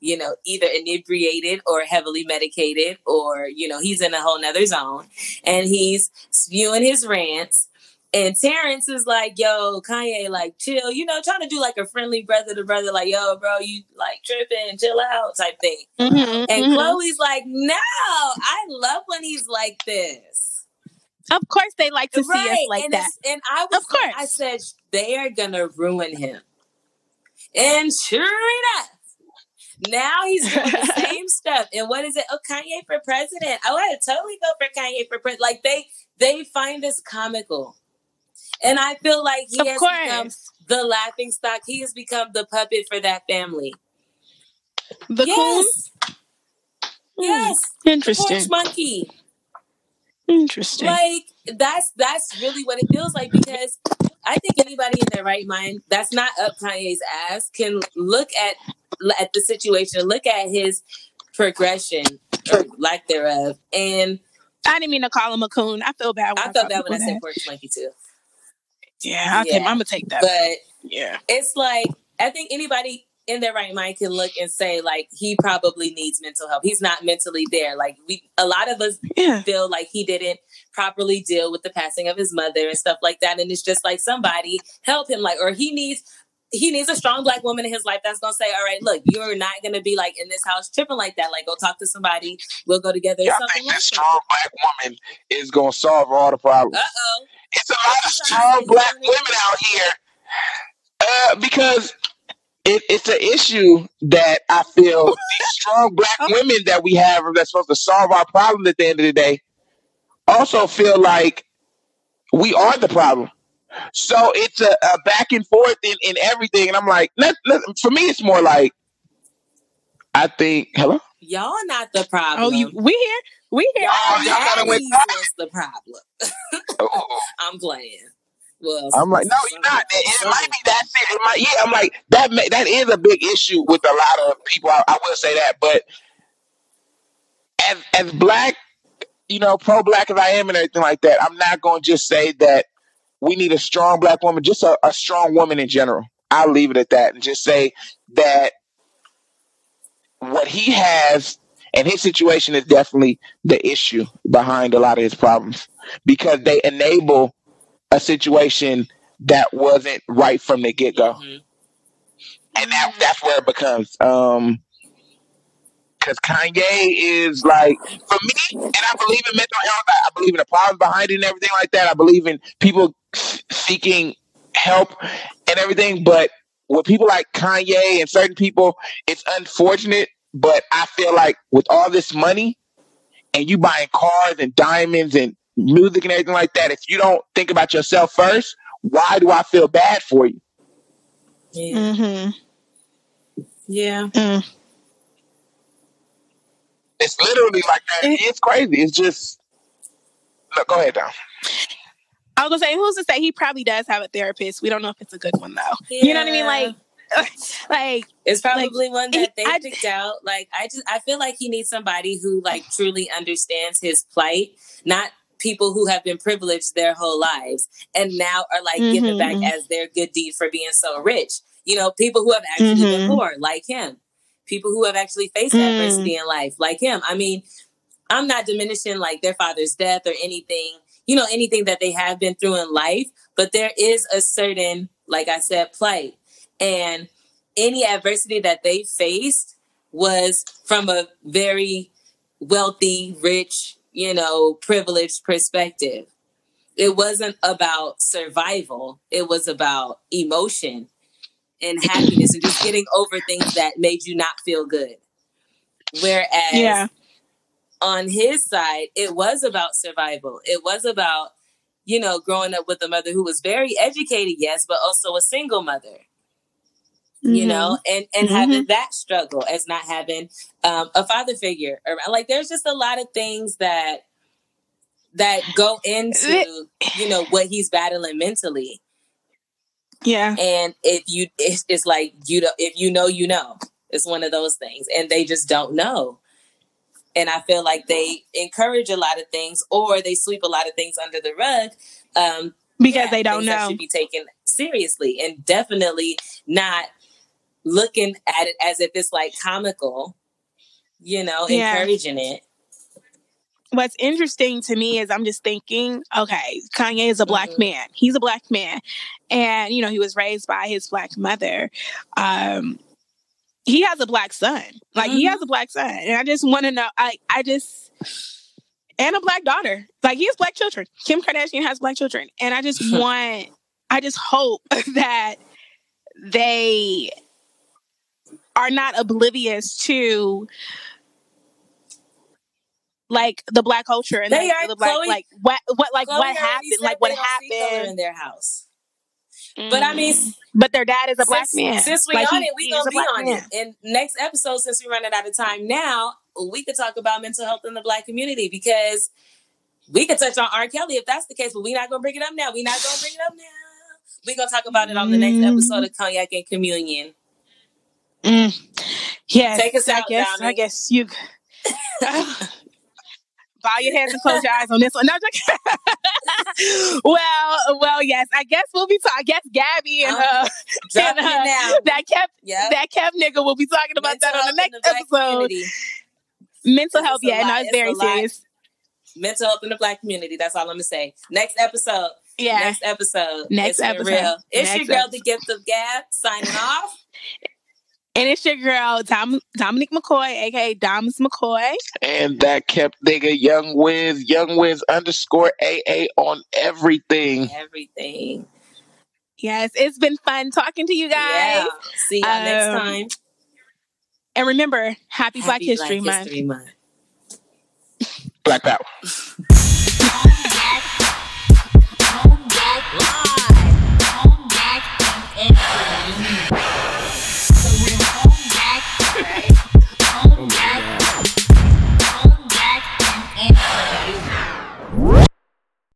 [SPEAKER 1] you know, either inebriated or heavily medicated, or, you know, he's in a whole nother zone. And he's spewing his rants And Terrence is like, yo, Kanye, like, chill, you know, trying to do like a friendly brother to brother, like, yo, bro, you like tripping, chill out type thing.
[SPEAKER 2] Mm-hmm,
[SPEAKER 1] And
[SPEAKER 2] mm-hmm.
[SPEAKER 1] Khloe's like, no, I love when he's like this.
[SPEAKER 2] Of course, they like to see us like
[SPEAKER 1] and
[SPEAKER 2] that.
[SPEAKER 1] And I was
[SPEAKER 2] Of course.
[SPEAKER 1] I said, they are gonna ruin him. And sure enough, now he's doing the <laughs> same stuff. And what is it? Oh, Kanye for president. Oh, I would totally go for Kanye for president. Like they they find this comical. And I feel like he
[SPEAKER 2] Of
[SPEAKER 1] has become the laughing stock. He has become the puppet for that family.
[SPEAKER 2] the
[SPEAKER 1] yes. Yes.
[SPEAKER 2] coon. Interesting.
[SPEAKER 1] Porch monkey.
[SPEAKER 2] Interesting.
[SPEAKER 1] Like that's that's really what it feels like because I think anybody in their right mind that's not up Kanye's ass can look at at the situation, look at his progression or lack thereof, and
[SPEAKER 2] I didn't mean to call him a coon. I feel bad. When I,
[SPEAKER 1] I felt that when I said porch monkey too.
[SPEAKER 2] Yeah, okay,
[SPEAKER 1] Yeah.
[SPEAKER 2] I'm gonna take that.
[SPEAKER 1] But
[SPEAKER 2] yeah.
[SPEAKER 1] it's like I think anybody in their right mind can look and say like he probably needs mental help. He's not mentally there. Like we, a lot of us
[SPEAKER 2] Yeah.
[SPEAKER 1] feel like he didn't properly deal with the passing of his mother and stuff like that. And it's just like somebody help him, like, or he needs he needs a strong black woman in his life that's gonna say, All right, look, you're not gonna be like in this house tripping like that. Like go talk to somebody, we'll go together.
[SPEAKER 3] Yeah, I think
[SPEAKER 1] like
[SPEAKER 3] this
[SPEAKER 1] that.
[SPEAKER 3] strong black woman is gonna solve all the problems.
[SPEAKER 1] Uh oh.
[SPEAKER 3] It's a lot of strong black women out here uh, because it, it's an issue that I feel these strong black women that we have that's supposed to solve our problems at the end of the day also feel like we are the problem. So it's a, a back and forth in, in everything, and I'm like, let, let, for me, it's more like I think. Hello.
[SPEAKER 1] Y'all not the problem.
[SPEAKER 2] Oh, you we here? We here?
[SPEAKER 3] Oh, y'all gotta wait.
[SPEAKER 1] Daddies was the problem.
[SPEAKER 3] Oh. <laughs>
[SPEAKER 1] I'm playing. Well,
[SPEAKER 3] I'm like, no, you're not. It, it might be that. It might, yeah, I'm like that. ma- That is a big issue with a lot of people. I, I will say that, but as as black, you know, pro black as I am and everything like that, I'm not going to just say that we need a strong black woman. Just a, a strong woman in general. I'll leave it at that and just say that what he has and his situation is definitely the issue behind a lot of his problems because they enable a situation that wasn't right from the get go,
[SPEAKER 1] mhm.
[SPEAKER 3] and that that's where it becomes. Um, because Kanye is like for me, and I believe in mental health. I I believe in the problems behind it and everything like that. I believe in people seeking help and everything. But with people like Kanye and certain people, it's unfortunate. But I feel like with all this money and you buying cars and diamonds and music and everything like that, if you don't think about yourself first, why do I feel bad for you?
[SPEAKER 1] Yeah.
[SPEAKER 2] Mm-hmm.
[SPEAKER 1] Yeah.
[SPEAKER 2] Mm.
[SPEAKER 3] It's literally like that.
[SPEAKER 2] It-
[SPEAKER 3] It's crazy. It's just. Look, go ahead, Don.
[SPEAKER 2] I was gonna say, who's to say he probably does have a therapist? We don't know if it's a good one though. You know what I mean? Like, <laughs> like
[SPEAKER 1] It's probably one that they
[SPEAKER 2] I-
[SPEAKER 1] picked out. Like I just I feel like he needs somebody who like truly understands his plight, not people who have been privileged their whole lives and now are like giving
[SPEAKER 2] Mhm,
[SPEAKER 1] back
[SPEAKER 2] mhm.
[SPEAKER 1] as their good deed for being so rich. You know, people who have actually been
[SPEAKER 2] Mhm.
[SPEAKER 1] poor, like him. People who have actually faced
[SPEAKER 2] Mm.
[SPEAKER 1] adversity in life, like him. I mean, I'm not diminishing like their father's death or anything, you know, anything that they have been through in life, but there is a certain, like I said, plight. And any adversity that they faced was from a very wealthy, rich, you know, privileged perspective. It wasn't about survival, it was about emotion and happiness and just getting over things that made you not feel good. Whereas
[SPEAKER 2] yeah,
[SPEAKER 1] on his side, it was about survival. It was about, you know, growing up with a mother who was very educated, yes, but also a single mother, you
[SPEAKER 2] Mhm.
[SPEAKER 1] know, and and
[SPEAKER 2] Mhm.
[SPEAKER 1] having that struggle as not having um, a father figure. Or, like, there's just a lot of things that that go into, you know, what he's battling mentally.
[SPEAKER 2] yeah,
[SPEAKER 1] And if you, it's, it's like you know, if you know, you know. It's one of those things, and they just don't know. And I feel like they encourage a lot of things, or they sweep a lot of things under the rug um,
[SPEAKER 2] because
[SPEAKER 1] yeah,
[SPEAKER 2] they don't know.
[SPEAKER 1] should be taken seriously, and definitely not looking at it as if it's like comical. You know,
[SPEAKER 2] Yeah.
[SPEAKER 1] encouraging it.
[SPEAKER 2] what's interesting to me is I'm just thinking, okay, Kanye is a black mm-hmm. man. He's a black man. And, you know, he was raised by his black mother. Um, he has a black son. Like mm-hmm. he has mm-hmm. a black son. And I just want to know, I, I just and a black daughter. Like he has black children. Kim Kardashian has black children. And I just <laughs> want I just hope <laughs> that they are not oblivious to like the black culture and
[SPEAKER 1] they
[SPEAKER 2] like,
[SPEAKER 1] are
[SPEAKER 2] the black,
[SPEAKER 1] Khloe,
[SPEAKER 2] like what what like Khloe what happened like what happened
[SPEAKER 1] in their house. But I mean,
[SPEAKER 2] mm. but their dad is a black
[SPEAKER 1] since,
[SPEAKER 2] man.
[SPEAKER 1] Since we like, on he, it, we gonna be on man. it. And next episode, since we're running out of time now, we could talk about mental health in the black community because we could touch on R. Kelly if that's the case, but we're not gonna bring it up now. We're not gonna bring it up now. We're gonna talk about it on the next mm. episode of Cognac and Communion.
[SPEAKER 2] Mm. Yes, take us out. I guess, I guess you. <laughs> <laughs> bow your heads and close your eyes on this one. No, <laughs> well, well, yes. I guess we'll be talking. I guess Gabby and, uh, <laughs> and uh, that kept yep. that kept nigga will be talking about Mental that on the next the episode. Community. Mental it's health, yeah, no, it's, it's very serious.
[SPEAKER 1] Mental health in the black community. That's all I'm gonna say. Next episode.
[SPEAKER 2] Yeah.
[SPEAKER 1] Next episode.
[SPEAKER 2] Next episode. Real.
[SPEAKER 1] It's
[SPEAKER 2] next
[SPEAKER 1] your girl, episode. the gift of gab, signing <laughs> off.
[SPEAKER 2] And it's your girl, Dom- Dominic McCoy, aka Doms McCoy.
[SPEAKER 3] And that kept nigga Young Wiz, Young Wiz underscore AA on everything.
[SPEAKER 1] Everything.
[SPEAKER 2] Yes, it's been fun talking to you guys. Yeah.
[SPEAKER 1] See y'all um, next time.
[SPEAKER 2] And remember, happy, happy Black, History, Month. History Month.
[SPEAKER 3] Black Power.